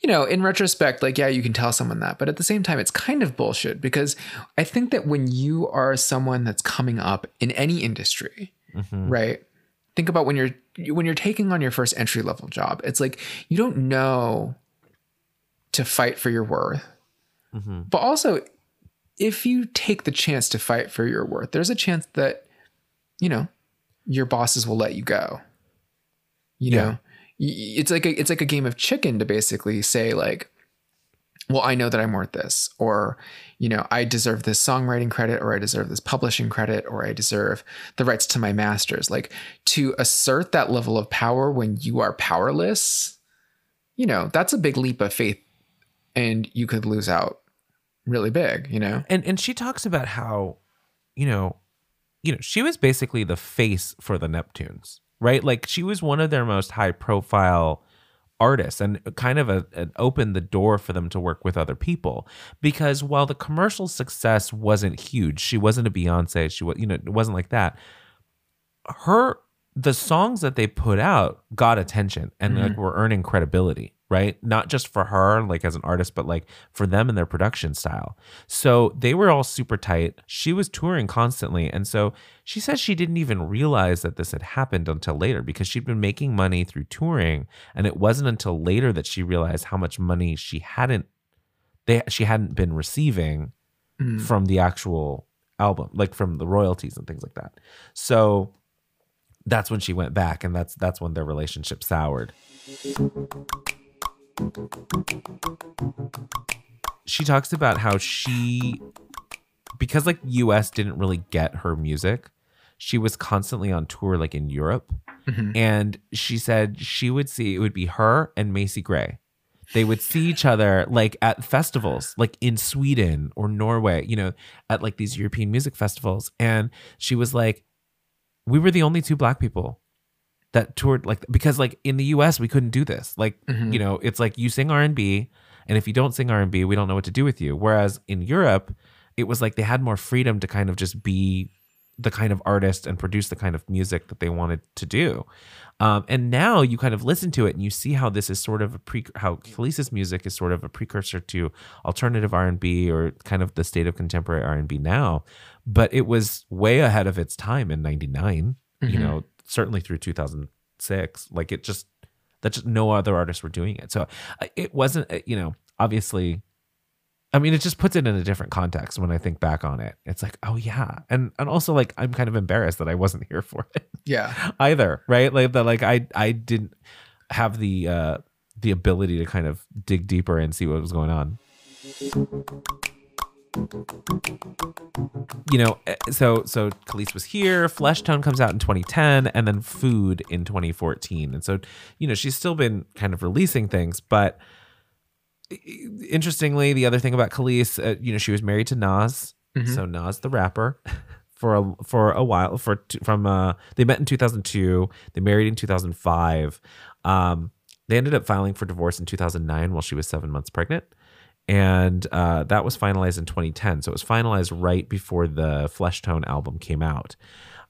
You know, in retrospect, like, yeah, you can tell someone that, but at the same time, it's kind of bullshit because I think that when you are someone that's coming up in any industry, hmm right? Think about when you're when you're taking on your first entry level job. It's like you don't know to fight for your worth. hmm But also if you take the chance to fight for your worth, there's a chance that you know, your bosses will let you go. You Yeah. know, it's like a it's like a game of chicken to basically say like well, I know that I'm worth this, or, you know, I deserve this songwriting credit, or I deserve this publishing credit, or I deserve the rights to my masters. Like to assert that level of power when you are powerless, you know, that's a big leap of faith and you could lose out really big, you know? and and she talks about how you know you know she was basically the face for the neptunes right like she was one of their most high profile artists and kind of a, an opened the door for them to work with other people because while the commercial success wasn't huge she wasn't a beyonce she was you know it wasn't like that her the songs that they put out got attention and like mm-hmm. were earning credibility right? Not just for her like as an artist but like for them and their production style. So they were all super tight. She was touring constantly and so she says she didn't even realize that this had happened until later because she'd been making money through touring and it wasn't until later that she realized how much money she hadn't they she hadn't been receiving Mm. from the actual album like from the royalties and things like that. So that's when she went back and that's that's when their relationship soured she talks about how she because like US didn't really get her music she was constantly on tour like in Europe. Mhm. and she said she would see it would be her and Macy Gray. They would see each other like at festivals like in Sweden or Norway you know at like these European music festivals. And she was like we were the only two black people that toured like because like in the US we couldn't do this like Mhm. you know it's like you sing R&B and if you don't sing R&B we don't know what to do with you whereas in Europe it was like they had more freedom to kind of just be the kind of artist and produce the kind of music that they wanted to do um, and now you kind of listen to it and you see how this is sort of a pre how Kelis's music is sort of a precursor to alternative R&B or kind of the state of contemporary R&B now but it was way ahead of its time in 99 you Mhm. know certainly through 2006 like it just that just no other artists were doing it. So uh, it wasn't uh, you know obviously i mean it just puts it in a different context when i think back on it. It's like oh yeah. And and also like i'm kind of embarrassed that i wasn't here for it Yeah. either right? Like that like i i didn't have the uh the ability to kind of dig deeper and see what was going on you know eh, so so Kelis was here Flesh Tone comes out in 2010 and then Food in 2014 and so you know she's still been kind of releasing things but interestingly the other thing about Kelis uh, you know she was married to Nas. Mhm. so Nas the rapper for a for a while for from uh they met in 2002 they married in 2005 um they ended up filing for divorce in 2009 while she was 7 months pregnant and uh, that was finalized in 2010 so it was finalized right before the flesh tone album came out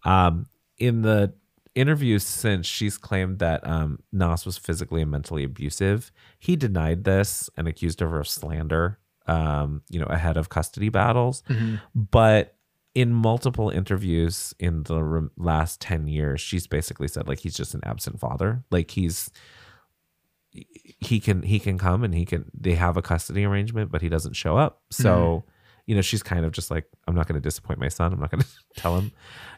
um in the interviews since she's claimed that um, Nas was physically and mentally abusive. He denied this and accused her of slander, um, you know, ahead of custody battles. Mhm. But in multiple interviews in the last 10 years, she's basically said like he's just an absent father. Like he's he can he can come and he can they have a custody arrangement, but he doesn't show up. So, you know, she's kind of just like, I'm not going to disappoint my son. I'm not going to tell him,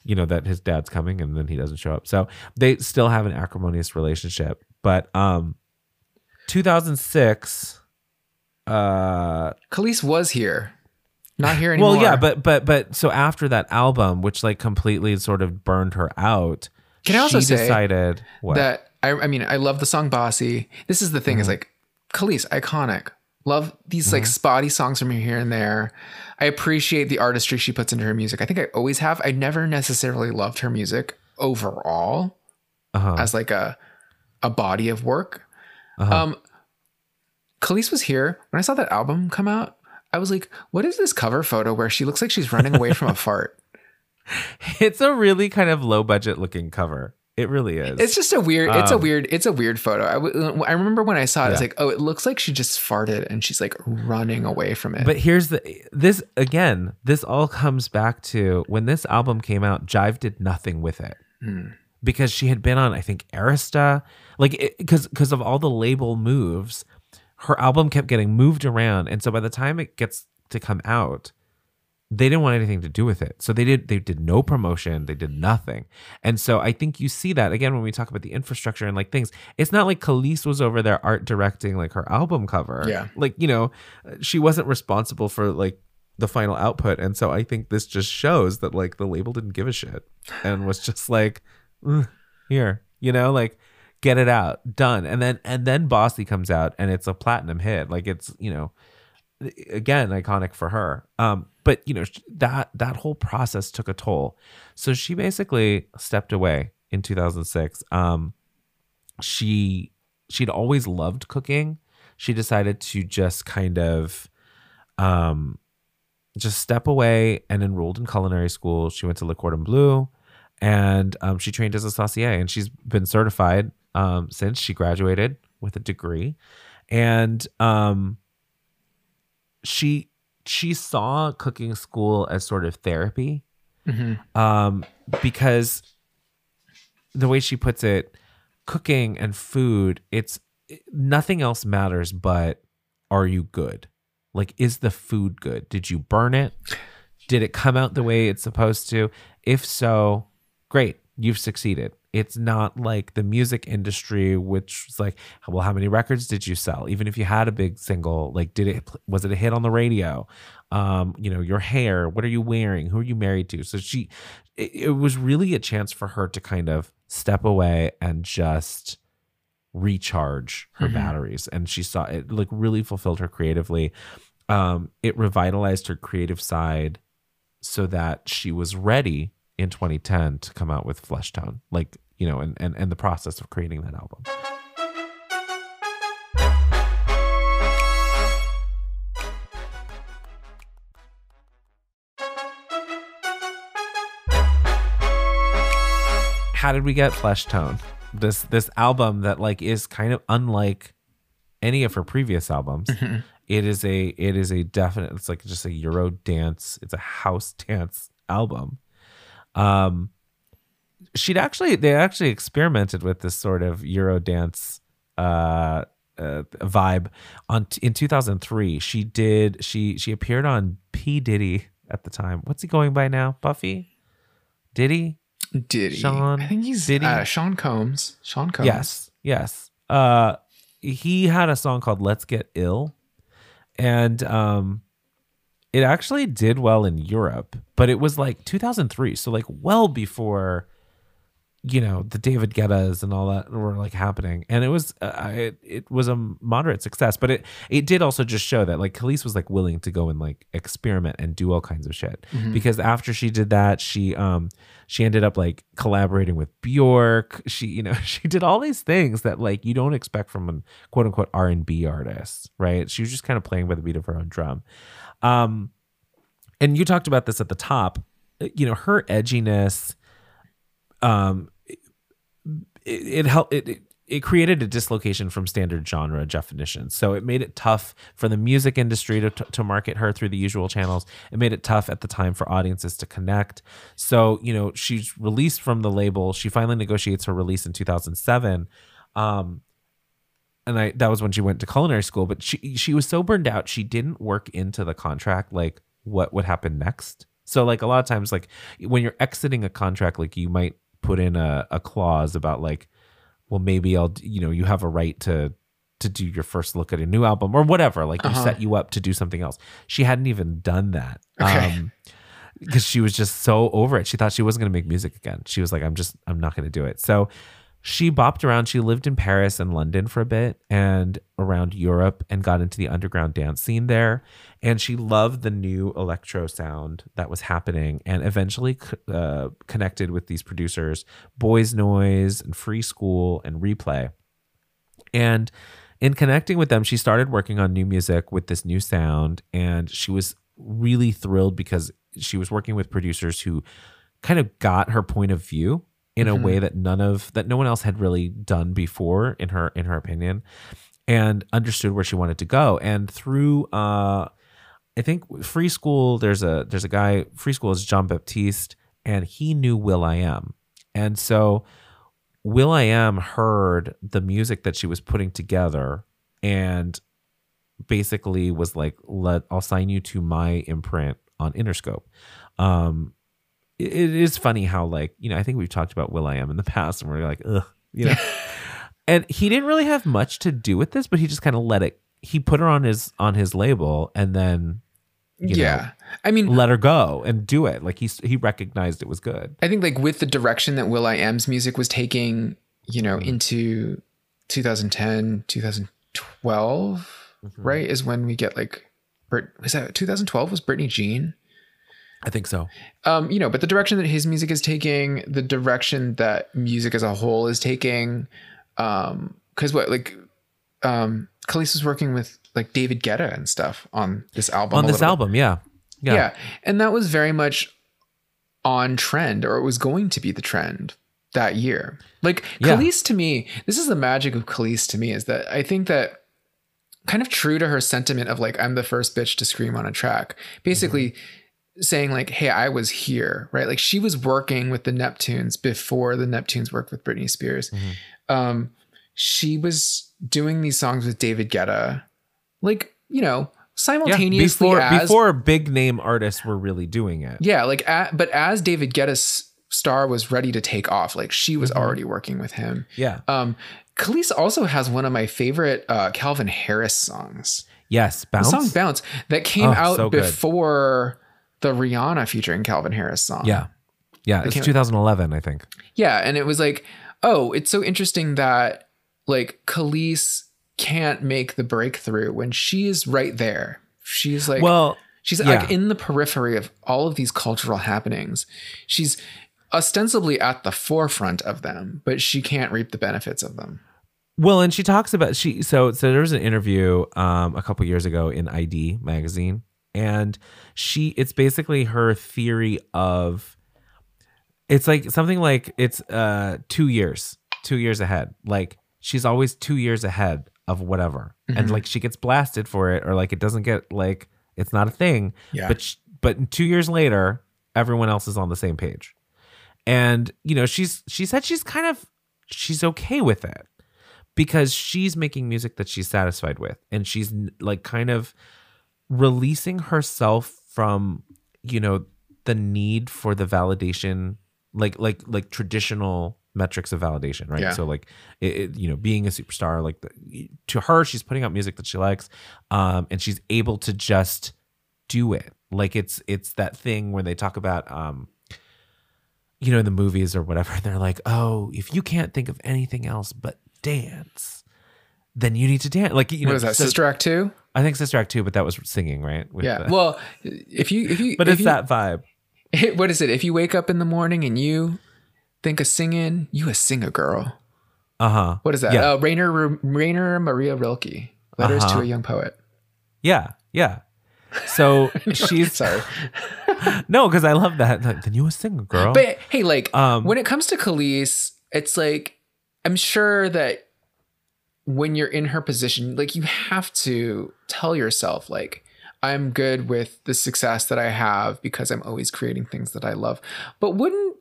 you know, that his dad's coming and then he doesn't show up. So they still have an acrimonious relationship. But um 2006 uh Kelis was here. Not here anymore. well yeah but but but so after that album which like completely sort of burned her out Can I also she say decided what that I, I mean, I love the song Bossy. This is the thing is Mm-hmm. like Kelis, iconic. Love these like spotty songs from her here and there. I appreciate the artistry she puts into her music. I think I always have. I never necessarily loved her music overall uh-huh, as like a a body of work. uh-huh. Um Kelis was here when I saw that album come out. I was like, what is this cover photo where she looks like she's running away from a fart? it's a really kind of low budget looking cover It really is. It's just a weird. It's a Um, weird. It's a weird photo. I, w- I remember when I saw it, I was like, oh, it looks like she just farted and she's like running away from it. But here's the this again. This all comes back to when this album came out. Jive did nothing with it Hmm. because she had been on, I think, Arista, like because because of all the label moves, her album kept getting moved around, and so by the time it gets to come out, they didn't want anything to do with it. So they did they did no promotion, they did nothing. And so I think you see that again when we talk about the infrastructure and like things. It's not like Kelis was over there art directing like her album cover. Yeah. Like, you know, she wasn't responsible for like the final output. And so I think this just shows that like the label didn't give a shit and was just like, "Mm, here, you know, like get it out, done. And then and then Bossy comes out and it's a platinum hit. Like it's, you know, again iconic for her um but you know that that whole process took a toll. So she basically stepped away in 2006 um she she'd always loved cooking. She decided to just kind of um just step away and enrolled in culinary school. She went to le cordon bleu and um, she trained as a saucier and she's been certified um, since she graduated with a degree. And um, she she saw cooking school as sort of therapy Mhm. um, because the way she puts it, cooking and food, it's nothing else matters but are you good? Like, is the food good? Did you burn it? Did it come out the way it's supposed to? If so, great, you've succeeded. It's not like the music industry, which was like, well, how many records did you sell? Even if you had a big single, like, did it was it a hit on the radio? Um, you know, your hair, what are you wearing? Who are you married to? So she, it, it was really a chance for her to kind of step away and just recharge her Mhm. batteries and she saw it like really fulfilled her creatively um it revitalized her creative side so that she was ready in 2010 to come out with flesh tone like you know and and, and the process of creating that album. How did we get flesh tone this this album that like is kind of unlike any of her previous albums. Mhm. it is a it is a definite it's like just a euro dance it's a house dance album um she'd actually they actually experimented with this sort of euro dance uh, uh vibe on in 2003 she did she she appeared on p diddy at the time what's he going by now buffy diddy Diddy. Sean I think he's Diddy? Uh, Sean Combs. Sean Combs. Yes, yes. Uh, he had a song called "Let's Get Ill," and um, it actually did well in Europe, but it was like 2003, so like well before, you know, the David Guettas and all that were like happening, and it was uh, it it was a moderate success, but it it did also just show that like Kelis was like willing to go and like experiment and do all kinds of shit. Mhm. because after she did that she um she ended up like collaborating with Bjork. She you know she did all these things that like you don't expect from a quote unquote R&B artist right? She was just kind of playing by the beat of her own drum. Um and you talked about this at the top. You know her edginess um it, it helped it, it it created a dislocation from standard genre definitions. So it made it tough for the music industry to, to market her through the usual channels. It made it tough at the time for audiences to connect. So, you know, she's released from the label. She finally negotiates her release in 2007. Um, and I that was when she went to culinary school, but she she was so burned out she didn't work into the contract like what would happen next. So like a lot of times like when you're exiting a contract like you might put in a, a clause about like well maybe I'll you know you have a right to to do your first look at a new album or whatever like you Uh-huh. set you up to do something else. She hadn't even done that. Okay. Um because she was just so over it. She thought she wasn't going to make music again. She was like I'm just I'm not going to do it. So she bopped around. She lived in Paris and London for a bit and around Europe and got into the underground dance scene there. And she loved the new electro sound that was happening and eventually uh, connected with these producers, Boys Noize and Free School and Replay. And in connecting with them, she started working on new music with this new sound. And she was really thrilled because she was working with producers who kind of got her point of view in a way that none of that no one else had really done before in her in her opinion and understood where she wanted to go and through uh I think Free School there's a there's a guy Free School is John Baptiste and he knew will.i.am. And so will.i.am heard the music that she was putting together and basically was like, "Let I'll sign you to my imprint on Interscope." Um, it, it is funny how like you know I think we've talked about will.i.am in the past, and we're like, ugh, you know. and he didn't really have much to do with this, but he just kind of let it. He put her on his on his label, and then you know, yeah. I mean, let her go and do it. Like he he recognized it was good. I think like with the direction that will.i.am's music was taking, you know, Mhm. into 2010, 2012, Mm-hmm. right, is when we get like, was that 2012? Was Britney Jean? I think so. Um, you know, but the direction that his music is taking, the direction that music as a whole is taking, um, because what like, um, Kelis was working with like David Guetta and stuff on this album. on this album, yeah. Yeah. yeah, And that was very much on trend, or it was going to be the trend that year. Like Yeah. Kelis to me, this is the magic of Kelis to me, is that I think that kind of true to her sentiment of like, I'm the first bitch to scream on a track. Basically saying like, hey, I was here, right? Like she was working with the Neptunes before the Neptunes worked with Britney Spears. Mhm. Um, she was doing these songs with David Guetta, like, you know, yeah. simultaneously Before as before big name artists were really doing it. yeah, like at, but as David Guetta's star was ready to take off, like she was Mhm. already working with him. Yeah. Um Kelis also has one of my favorite uh Calvin Harris songs. Yes. The Bounce. song Bounce that came Oh, out so before the Rihanna featuring Calvin Harris song. Yeah. Yeah. It It's came- 2011, I think. Yeah, and it was like, oh, it's so interesting that like Kelis can't make the breakthrough when she is right there. She's like well, She's Yeah. like in the periphery of all of these cultural happenings. She's ostensibly at the forefront of them, but she can't reap the benefits of them. well, and she talks about she. So, so there was an interview um, a couple years ago in ID magazine, and she. It's basically her theory of. It's like something like it's uh two years, two years ahead. Like she's always two years ahead of whatever, and Mhm. like she gets blasted for it, or like it doesn't get like it's not a thing. Yeah. but sh- but two years later everyone else is on the same page and you know she's she said she's kind of she's okay with it because she's making music that she's satisfied with and she's like kind of releasing herself from you know the need for the validation like like like traditional metrics of validation right Yeah. so like it, it- you know being a superstar like the, to her she's putting out music that she likes um and she's able to just do it like it's it's that thing where they talk about um you know in the movies or whatever they're like oh if you can't think of anything else but dance then you need to dance like you know what is that? so- Sister Act two? I think sister act 2 but that was singing right With Yeah. the- Well, if you if you but if it's you, that vibe what is it? If you wake up in the morning and you think of singing, you a singer girl. uh-huh What is that? Yeah. Uh, Rainer Rainer Maria Rilke. Letters Uh-huh. to a Young Poet. yeah yeah so she's Sorry. no because i love that Like, then you a singer girl But hey, like um when it comes to Kelis, it's like I'm sure that when you're in her position, like you have to tell yourself, like, I'm good with the success that I have because I'm always creating things that I love. But wouldn't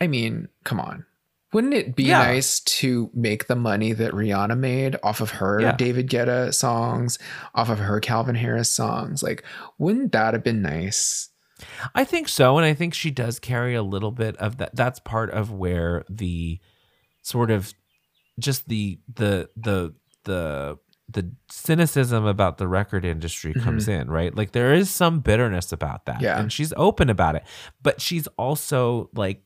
I mean, come on. Wouldn't it be Yeah. nice to make the money that Rihanna made off of her Yeah. David Guetta songs, off of her Calvin Harris songs? Like, wouldn't that have been nice? I think so, and I think she does carry a little bit of that. That's part of where the sort of just the the the the the cynicism about the record industry mm-hmm. comes in, right? Like there is some bitterness about that, Yeah. and she's open about it, but she's also like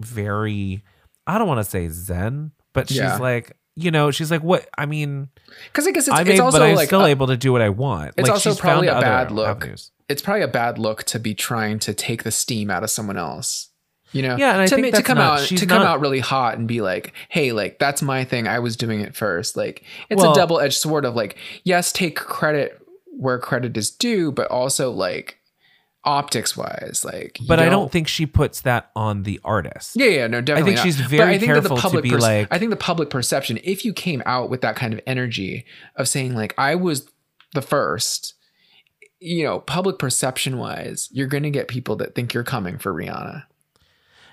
very. I don't want to say zen, but she's Yeah. like, you know, she's like, what? I mean, Because I guess it's, I it's mean, also but I'm like still a- able to do what I want. it's Like, also probably a bad look. avenues. it's probably a bad look to be trying to take the steam out of someone else. You know, Yeah, and I to, think ma- to come not- out to come not- out really hot and be like, "Hey, like that's my thing. I was doing it first. Like it's Well- a double edged sword of like, yes, take credit where credit is due, but also like, optics wise, like. you But I don't think she puts that on the artist. Yeah, yeah, no, definitely. I not. she's But very I think careful to public be perce- like- I think the public perception, if you came out with that kind of energy of saying like I was the first, you know, public perception wise, you're going to get people that think you're coming for Rihanna.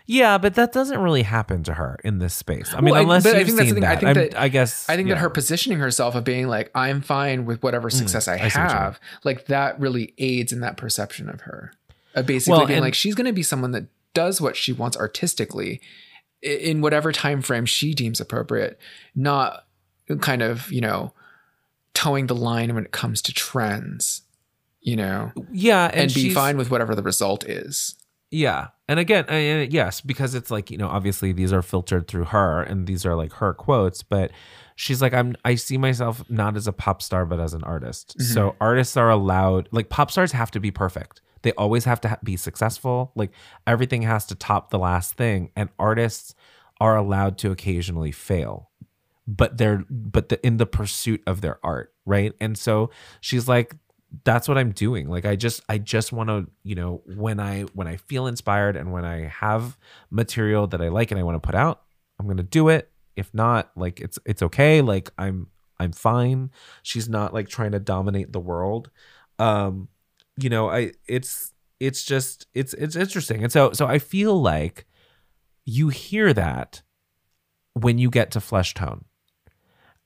Yeah, but that doesn't really happen to her in this space. I mean, Well, unless I you've think that's the seen thing. I that. think I'm- that- I guess. I think yeah. that her positioning herself of being like I'm fine with whatever success I Mm, I have, like that really aids in that perception of her. Of basically Well, being and- like she's going to be someone that does what she wants artistically in whatever time frame she deems appropriate, not kind of, you know, towing the line when it comes to trends, you know, Yeah, and, and, be fine with whatever the result is. Yeah. And again, I, yes, because it's like, you know, obviously these are filtered through her and these are like her quotes, but she's like, I'm, I see myself not as a pop star, but as an artist. Mm-hmm. So artists are allowed, like, pop stars have to be perfect. They always have to ha- be successful. Like, everything has to top the last thing. And artists are allowed to occasionally fail but they're but the, in the pursuit of their art right and so she's like that's what i'm doing. Like i just i just want to you know when i when i feel inspired and when i have material that i like and i want to put out i'm gonna do it. If not like it's it's okay. Like i'm i'm fine. She's not like trying to dominate the world. Um you know i it's it's just it's it's interesting. And so so i feel like you hear that when you get to flesh tone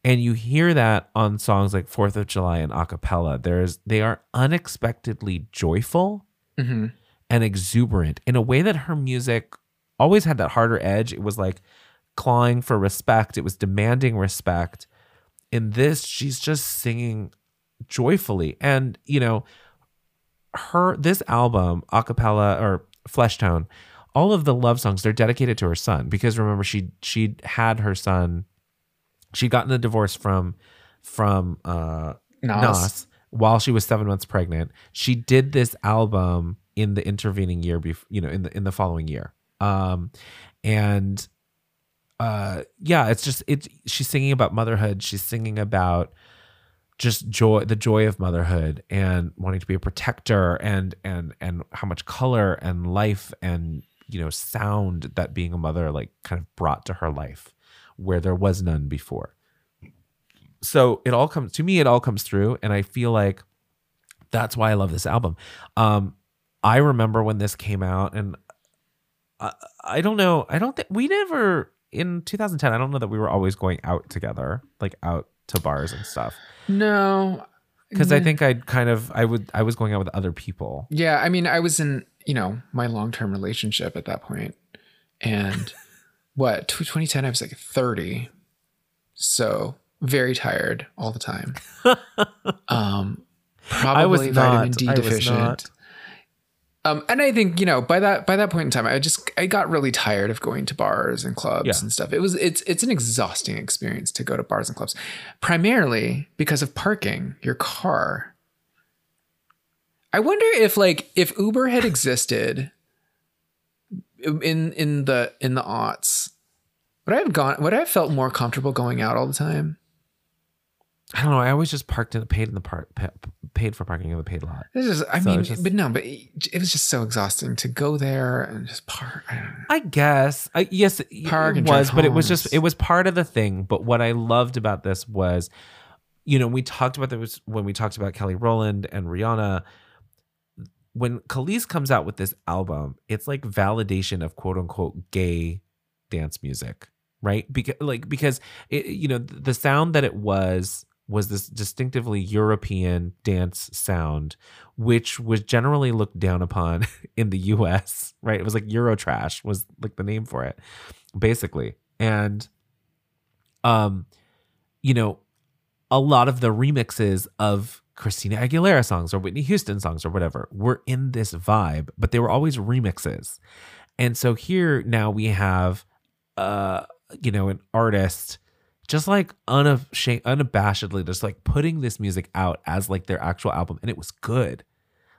and you hear that on songs like Fourth of July and acapella. There's they are unexpectedly joyful hmm and exuberant in a way that her music always had that harder edge. It was like clawing for respect. It was demanding respect. In this, she's just singing joyfully, and you know, her this album acapella or flesh tone. All of the love songs they're dedicated to her son because remember she she had her son she'd gotten a divorce from from uh Nas. Nas. while she was seven months pregnant. She did this album in the intervening year, before you know, in the in the following year. Um, and uh, yeah, it's just it's she's singing about motherhood. She's singing about just joy, the joy of motherhood, and wanting to be a protector, and and and how much color and life and you know sound that being a mother like kind of brought to her life, where there was none before. So it all comes to me it all comes through and i feel like that's why i love this album. Um i remember when this came out and i, I don't know i don't think we never in 2010 i don't know that we were always going out together like out to bars and stuff. No. because i think i'd kind of i would i was going out with other people. Yeah, I mean, I was in, you know, my long term relationship at that point, and what tw- 2010, I was like 30, so very tired all the time. Um, probably I was vitamin not. D deficient. Um, and I think you know by that by that point in time, I just I got really tired of going to bars and clubs Yeah. and stuff. It was it's it's an exhausting experience to go to bars and clubs, primarily because of parking your car. I wonder if like if Uber had existed in in the in the aughts, would I have gone? Would I have felt more comfortable going out all the time? i don't know i always just parked in the paid in the park paid for parking in the paid lot It's just, I So mean, just- but no, but it, was just so exhausting to go there and just park. I. I guess. I, yes, it Park it was, but it was just it was part of the thing. But what I loved about this was, you know, we talked about this when we talked about Kelly Rowland and Rihanna. When Kelis comes out with this album, it's like validation of quote unquote gay dance music, right? Because like because it, you know the sound that it was was this distinctively European dance sound, which was generally looked down upon in the US, right? It was like Eurotrash was like the name for it, basically. And um, you know, a lot of the remixes of Christina Aguilera songs or Whitney Houston songs or whatever were in this vibe, but they were always remixes. And so here now we have uh, you know, an artist just like unashamed, unabashedly just like putting this music out as like their actual album and it was good.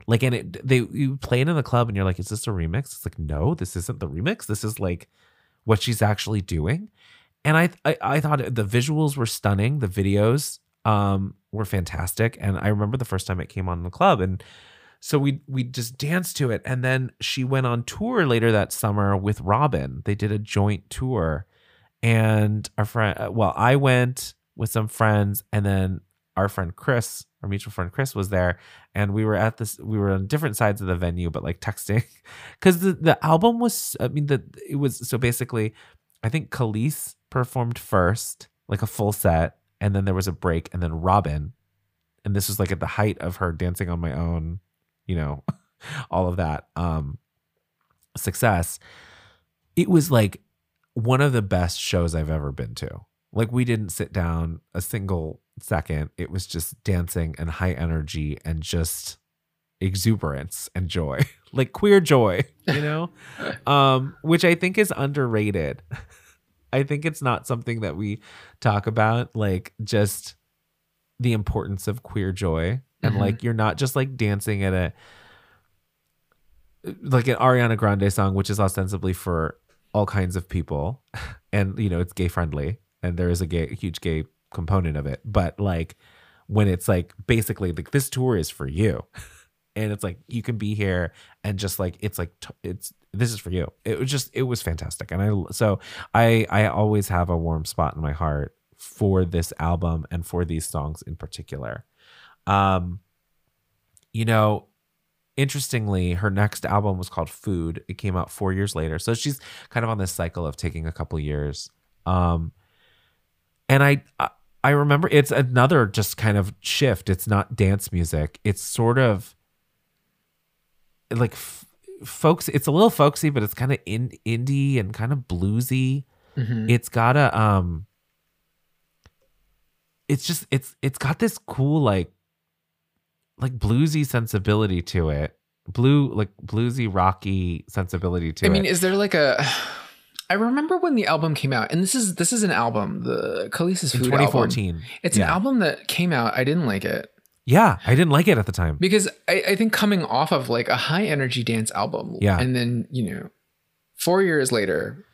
Like and it they you play it in the club and you're like is this a remix? It's like no this isn't the remix. This is like what she's actually doing. And i i, I thought the visuals were stunning. The videos um were fantastic and i remember the first time it came on in the club and so we we just danced to it and then she went on tour later that summer with Robyn. They did a joint tour and our friend uh, well, I went with some friends and then our friend Chris, our mutual friend Chris was there and we were at this we were on different sides of the venue but like texting cuz the the album was I mean the it was so basically I think Kelis performed first, like a full set, and then there was a break, and then Robyn, and this was like at the height of her dancing on my own, you know, all of that um success. It was like one of the best shows I've ever been to. Like we didn't sit down a single second. It was just dancing and high energy and just exuberance and joy. like queer joy, you know? um which I think is underrated. I think it's not something that we talk about like just the importance of queer joy and Mhm. like you're not just like dancing at a like an Ariana Grande song which is ostensibly for all kinds of people and you know it's gay friendly and there is a gay a huge gay component of it but like when it's like basically like this tour is for you and it's like you can be here and just like it's like t- it's this is for you. It was just it was fantastic. And i so i i always have a warm spot in my heart for this album and for these songs in particular. Um you know interestingly her next album was called food. It came out four years later. So she's kind of on this cycle of taking a couple years. Um and i I- remember it's another just kind of shift. It's not dance music. It's sort of like folks it's a little folksy but it's kind of in indie and kind of bluesy Mhm. it's got a um it's just it's it's got this cool like like bluesy sensibility to it blue like bluesy rocky sensibility to it. I mean, is there like a? I remember when the album came out, and this is this is an album, the Kelis's Food album. 2014 It's an album that came out. I didn't like it yeah i didn't like it at the time because I, I think coming off of like a high energy dance album, Yeah. and then you know, four years later,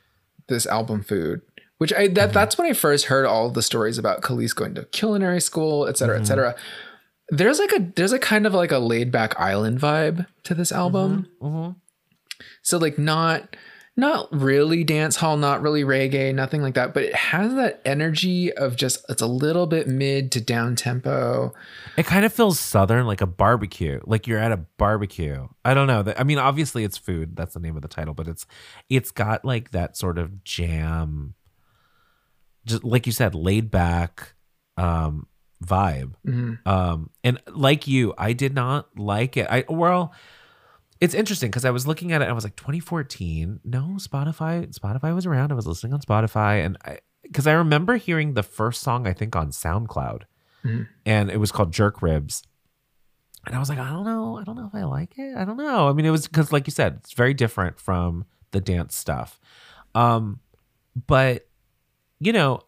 this album Food, which I Mm-hmm. that that's when I first heard all the stories about Kelis going to culinary school, et cetera, et cetera. There's like a there's a kind of like a laid back island vibe to this album. Mhm. So like not not really dance hall, not really reggae, nothing like that, but it has that energy of just it's a little bit mid to down tempo. it kind of feels southern like a barbecue like you're at a barbecue i don't know i mean obviously it's food that's the name of the title but it's it's got like that sort of jam just like you said laid back um vibe Mhm. um and like you i did not like it i well it's interesting because i was looking at it and i was like 2014 no spotify spotify was around. I was listening on spotify and i because i remember hearing the first song i think on soundcloud Mhm. and it was called jerk ribs. And i was like i don't know i don't know if i like it. I don't know. I mean it was because like you said it's very different from the dance stuff. Um but you know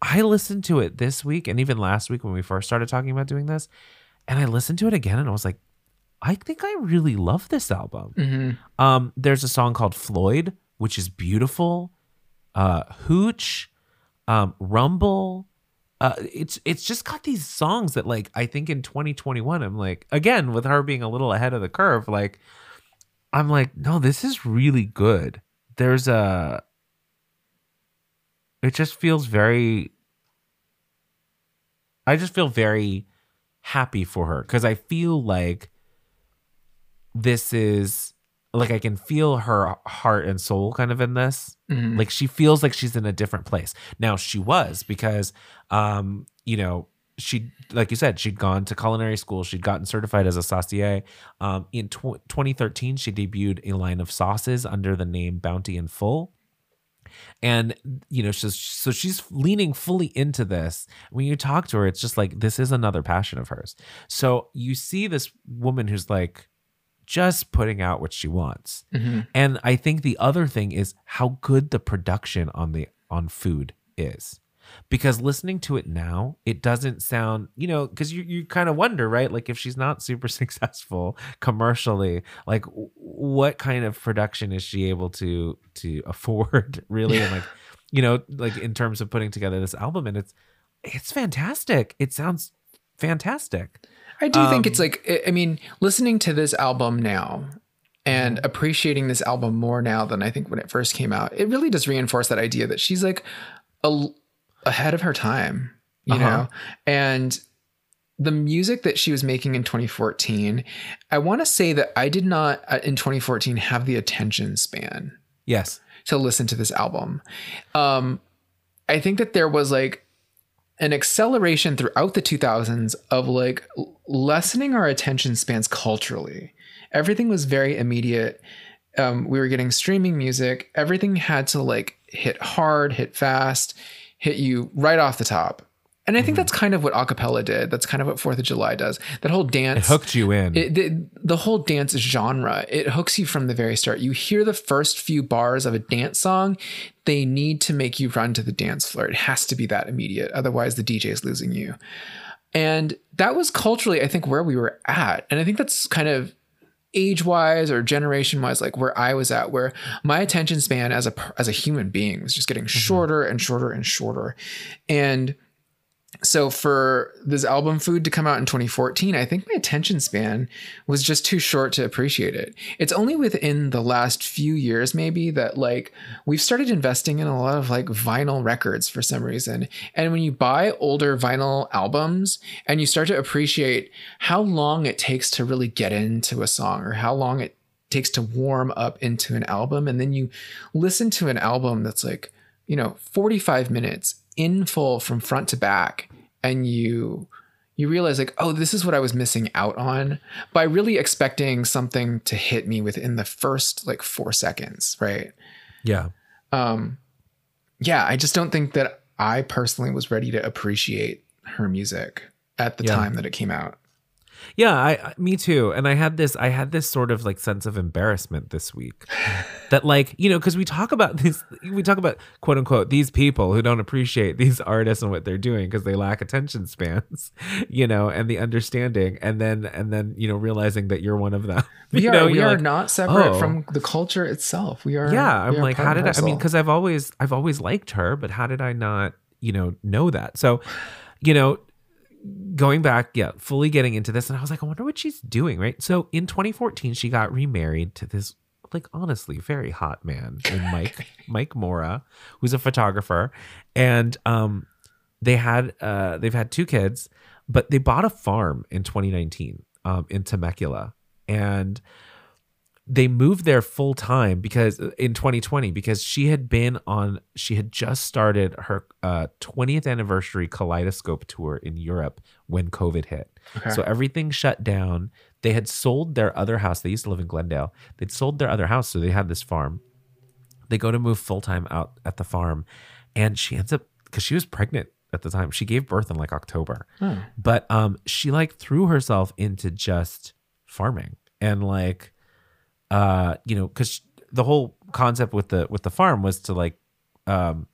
i listened to it this week and even last week when we first started talking about doing this and i listened to it again and i was like i think i really love this album Mhm. um, there's a song called Floyd, which is beautiful. Uh, Hooch, um, Rumble. Uh, it's it's just got these songs that like I think in 2021 I'm like again with her being a little ahead of the curve like I'm like no this is really good. There's a it just feels very I just feel very happy for her cuz I feel like this is like I can feel her heart and soul kind of in this. Mhm. Like she feels like she's in a different place. Now she was because um, you know, she like you said, she'd gone to culinary school, she'd gotten certified as a saucier. Um in tw- 2013 she debuted a line of sauces under the name Bounty and Full. And you know, she's so she's leaning fully into this. When you talk to her, it's just like this is another passion of hers. So you see this woman who's like just putting out what she wants. Mhm. And I think the other thing is how good the production on the on food is. Because listening to it now, it doesn't sound, you know, because you, you kind of wonder, right? Like if she's not super successful commercially, like what kind of production is she able to to afford really? And like, you know, like in terms of putting together this album, and it's it's fantastic. It sounds fantastic. I do think Um, it's like I- mean, listening to this album now and appreciating this album more now than I think when it first came out. It really does reinforce that idea that she's like a, ahead of her time, you Uh-huh. know. And the music that she was making in 2014, I want to say that I did not uh, in 2014 have the attention span Yes. to listen to this album. Um, I think that there was like an acceleration throughout the 2000s of like lessening our attention spans culturally. Everything was very immediate. Um, we were getting streaming music. Everything had to like hit hard, hit fast, hit you right off the top. And I think mm-hmm. that's kind of what acapella did. That's kind of what Fourth of July does. That whole dance It hooked you in. it, the, the whole dance genre it hooks you from the very start. You hear the first few bars of a dance song they need to make you run to the dance floor. It has to be that immediate otherwise the dj is losing you. And that was culturally i think where we were at. And i think that's kind of age wise or generation wise like where i was at where my attention span as a as a human being was just getting mm-hmm. shorter and shorter and shorter. And so for this album food to come out in 2014 i think my attention span was just too short to appreciate it. It's only within the last few years maybe that like we've started investing in a lot of like vinyl records for some reason. And when you buy older vinyl albums and you start to appreciate how long it takes to really get into a song or how long it takes to warm up into an album and then you listen to an album that's like you know 45 minutes in full from front to back and you you realize like oh this is what i was missing out on by really expecting something to hit me within the first like 4 seconds right yeah. um yeah i just don't think that i personally was ready to appreciate her music at the Yeah. time that it came out Yeah, I, I me too. And I had this I had this sort of like sense of embarrassment this week. That like, you know, cuz we talk about these we talk about quote unquote these people who don't appreciate these artists and what they're doing because they lack attention spans, you know, and the understanding. And then and then, you know, realizing that you're one of them. we You are know, we you're like, not separate oh. from the culture itself. We are yeah i'm are like how did i i mean because i've always i've always liked her but how did i not you know know that? So you know going back yeah fully getting into this and i was like i wonder what she's doing right? So in 2014 she got remarried to this like honestly very hot man named mike mike mora who's a photographer. And um they had uh they've had two kids but they bought a farm in 2019 um in temecula. And they moved there full time because in 2020 because she had been on she had just started her uh, 20th anniversary kaleidoscope tour in Europe when COVID hit. Okay. So everything shut down. They had sold their other house. They used to live in Glendale. They'd sold their other house, so they had this farm. They go to move full time out at the farm, and she ends up because she was pregnant at the time. She gave birth in like October, Hmm. but um, she like threw herself into just farming and like uh you know because the whole concept with the with the farm was to like um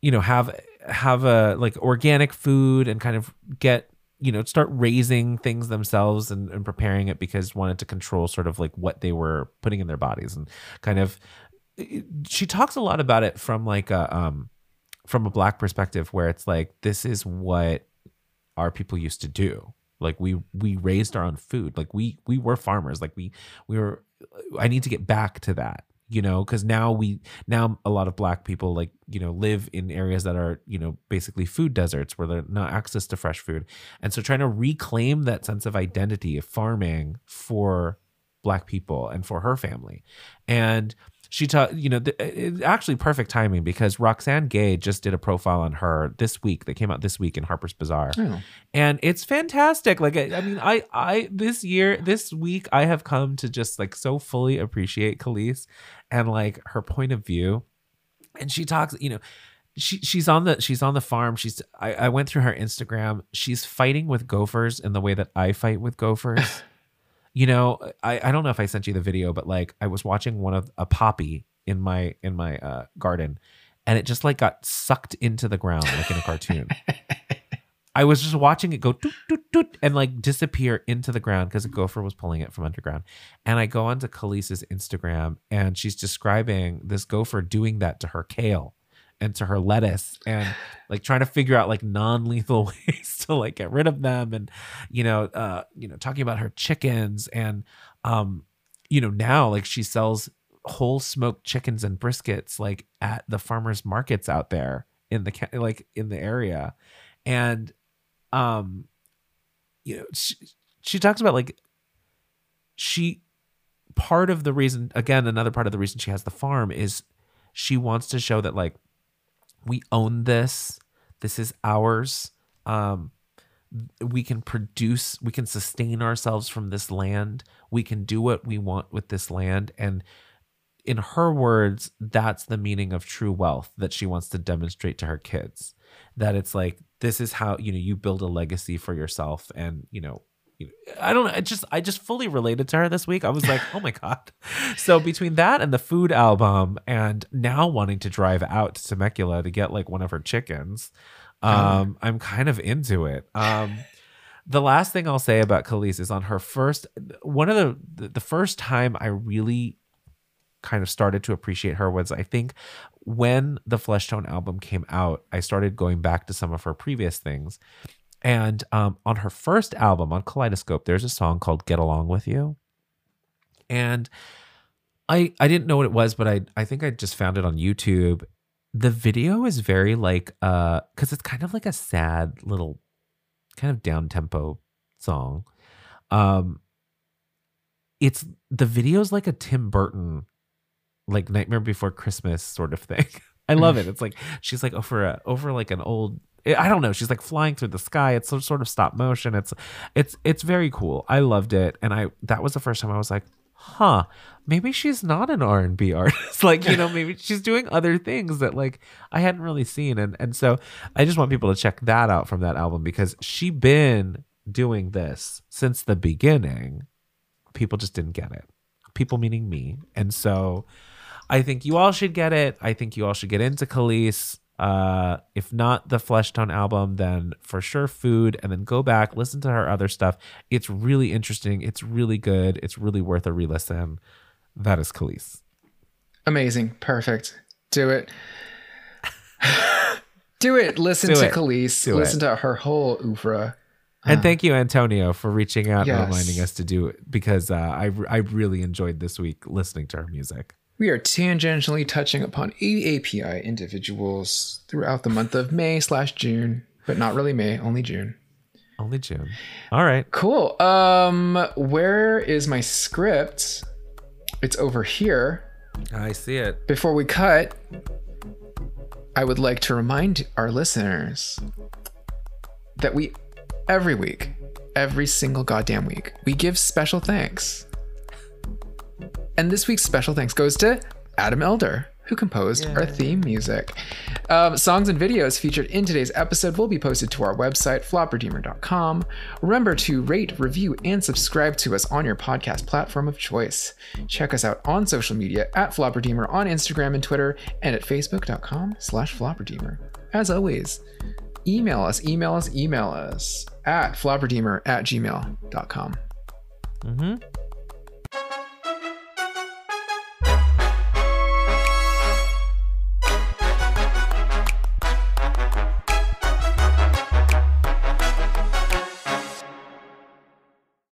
you know have have a like organic food and kind of get you know start raising things themselves and, and preparing it because wanted to control sort of like what they were putting in their bodies and kind of she talks a lot about it from like a um from a black perspective where it's like this is what our people used to do. Like we we raised our own food. Like we we were farmers. Like we we were i need to get back to that you know because now we now a lot of black people like you know live in areas that are you know basically food deserts where they're not access to fresh food. And so trying to reclaim that sense of identity of farming for black people and for her family. And she taught you know th- it's actually perfect timing because Roxane Gay just did a profile on her this week that came out this week in harper's bazaar. Oh. and it's fantastic. Like I, I mean i i this year this week i have come to just like so fully appreciate Kelis and like her point of view. And she talks you know she she's on the she's on the farm. She's I, I went through her instagram. She's fighting with gophers in the way that i fight with gophers you know i i don't know if i sent you the video but like i was watching one of a poppy in my in my uh garden and it just like got sucked into the ground like in a cartoon I was just watching it go doot, doot, doot, and like disappear into the ground because a gopher was pulling it from underground. And I go onto Kelis's Instagram and she's describing this gopher doing that to her kale and to her lettuce and like trying to figure out like non-lethal ways to like get rid of them and you know uh you know talking about her chickens and um you know now like she sells whole smoked chickens and briskets like at the farmers markets out there in the like in the area. And um you know she, she talks about like she part of the reason again another part of the reason she has the farm is she wants to show that like we own this this is ours um we can produce we can sustain ourselves from this land. We can do what we want with this land. And in her words that's the meaning of true wealth that she wants to demonstrate to her kids. That it's like this is how you know you build a legacy for yourself and you know I don't know. I just I just fully related to her this week. I was like, oh my god. So between that and the food album, and now wanting to drive out to Temecula to get like one of her chickens, um, I'm kind of into it. Um, the last thing I'll say about Kelis is on her first one of the the first time I really kind of started to appreciate her was I think when the Flesh Tone album came out, I started going back to some of her previous things. And um, on her first album, on Kaleidoscope, there's a song called "Get Along with You," and I I didn't know what it was, but I I think I just found it on YouTube. The video is very like uh, because it's kind of like a sad little, kind of down tempo song. Um, it's the video's like a Tim Burton, like Nightmare Before Christmas sort of thing. I love it. It's like she's like over a over like an old I don't know. She's like flying through the sky. It's some sort of stop motion. It's it's it's very cool. I loved it, and I that was the first time I was like, huh, maybe she's not an R and B artist. like you know, maybe she's doing other things that like I hadn't really seen, and and so I just want people to check that out from that album because she been doing this since the beginning. People just didn't get it. People meaning me, and so. I think you all should get it. I think you all should get into Kelis. Uh, if not the Flesh Tone album, then for sure Food, and then go back, listen to her other stuff. It's really interesting. It's really good. It's really worth a re-listen. That is Kelis. Amazing. Perfect. Do it. Do it. Listen Do to it. Kelis. Do Listen to her whole oeuvre. And thank you, Antonio, for reaching out Yes. and reminding us to do it because uh, I I really enjoyed this week listening to her music. We are tangentially touching upon API individuals throughout the month of May slash June, but not really May, only June. Only June. All right. Cool. Um, where is my script? It's over here. I see it. Before we cut, I would like to remind our listeners that we, every week, every single goddamn week, we give special thanks. And this week's special thanks goes to Adam Elder, who composed our theme music. Um, songs and videos featured in today's episode will be posted to our website, flopredeemer.com. Remember to rate, review, and subscribe to us on your podcast platform of choice. Check us out on social media at flopredeemer on Instagram and Twitter, and at facebook.com slash flopredeemer. As always, email us, email us, email us at flopredeemer at gmail.com. Mm-hmm.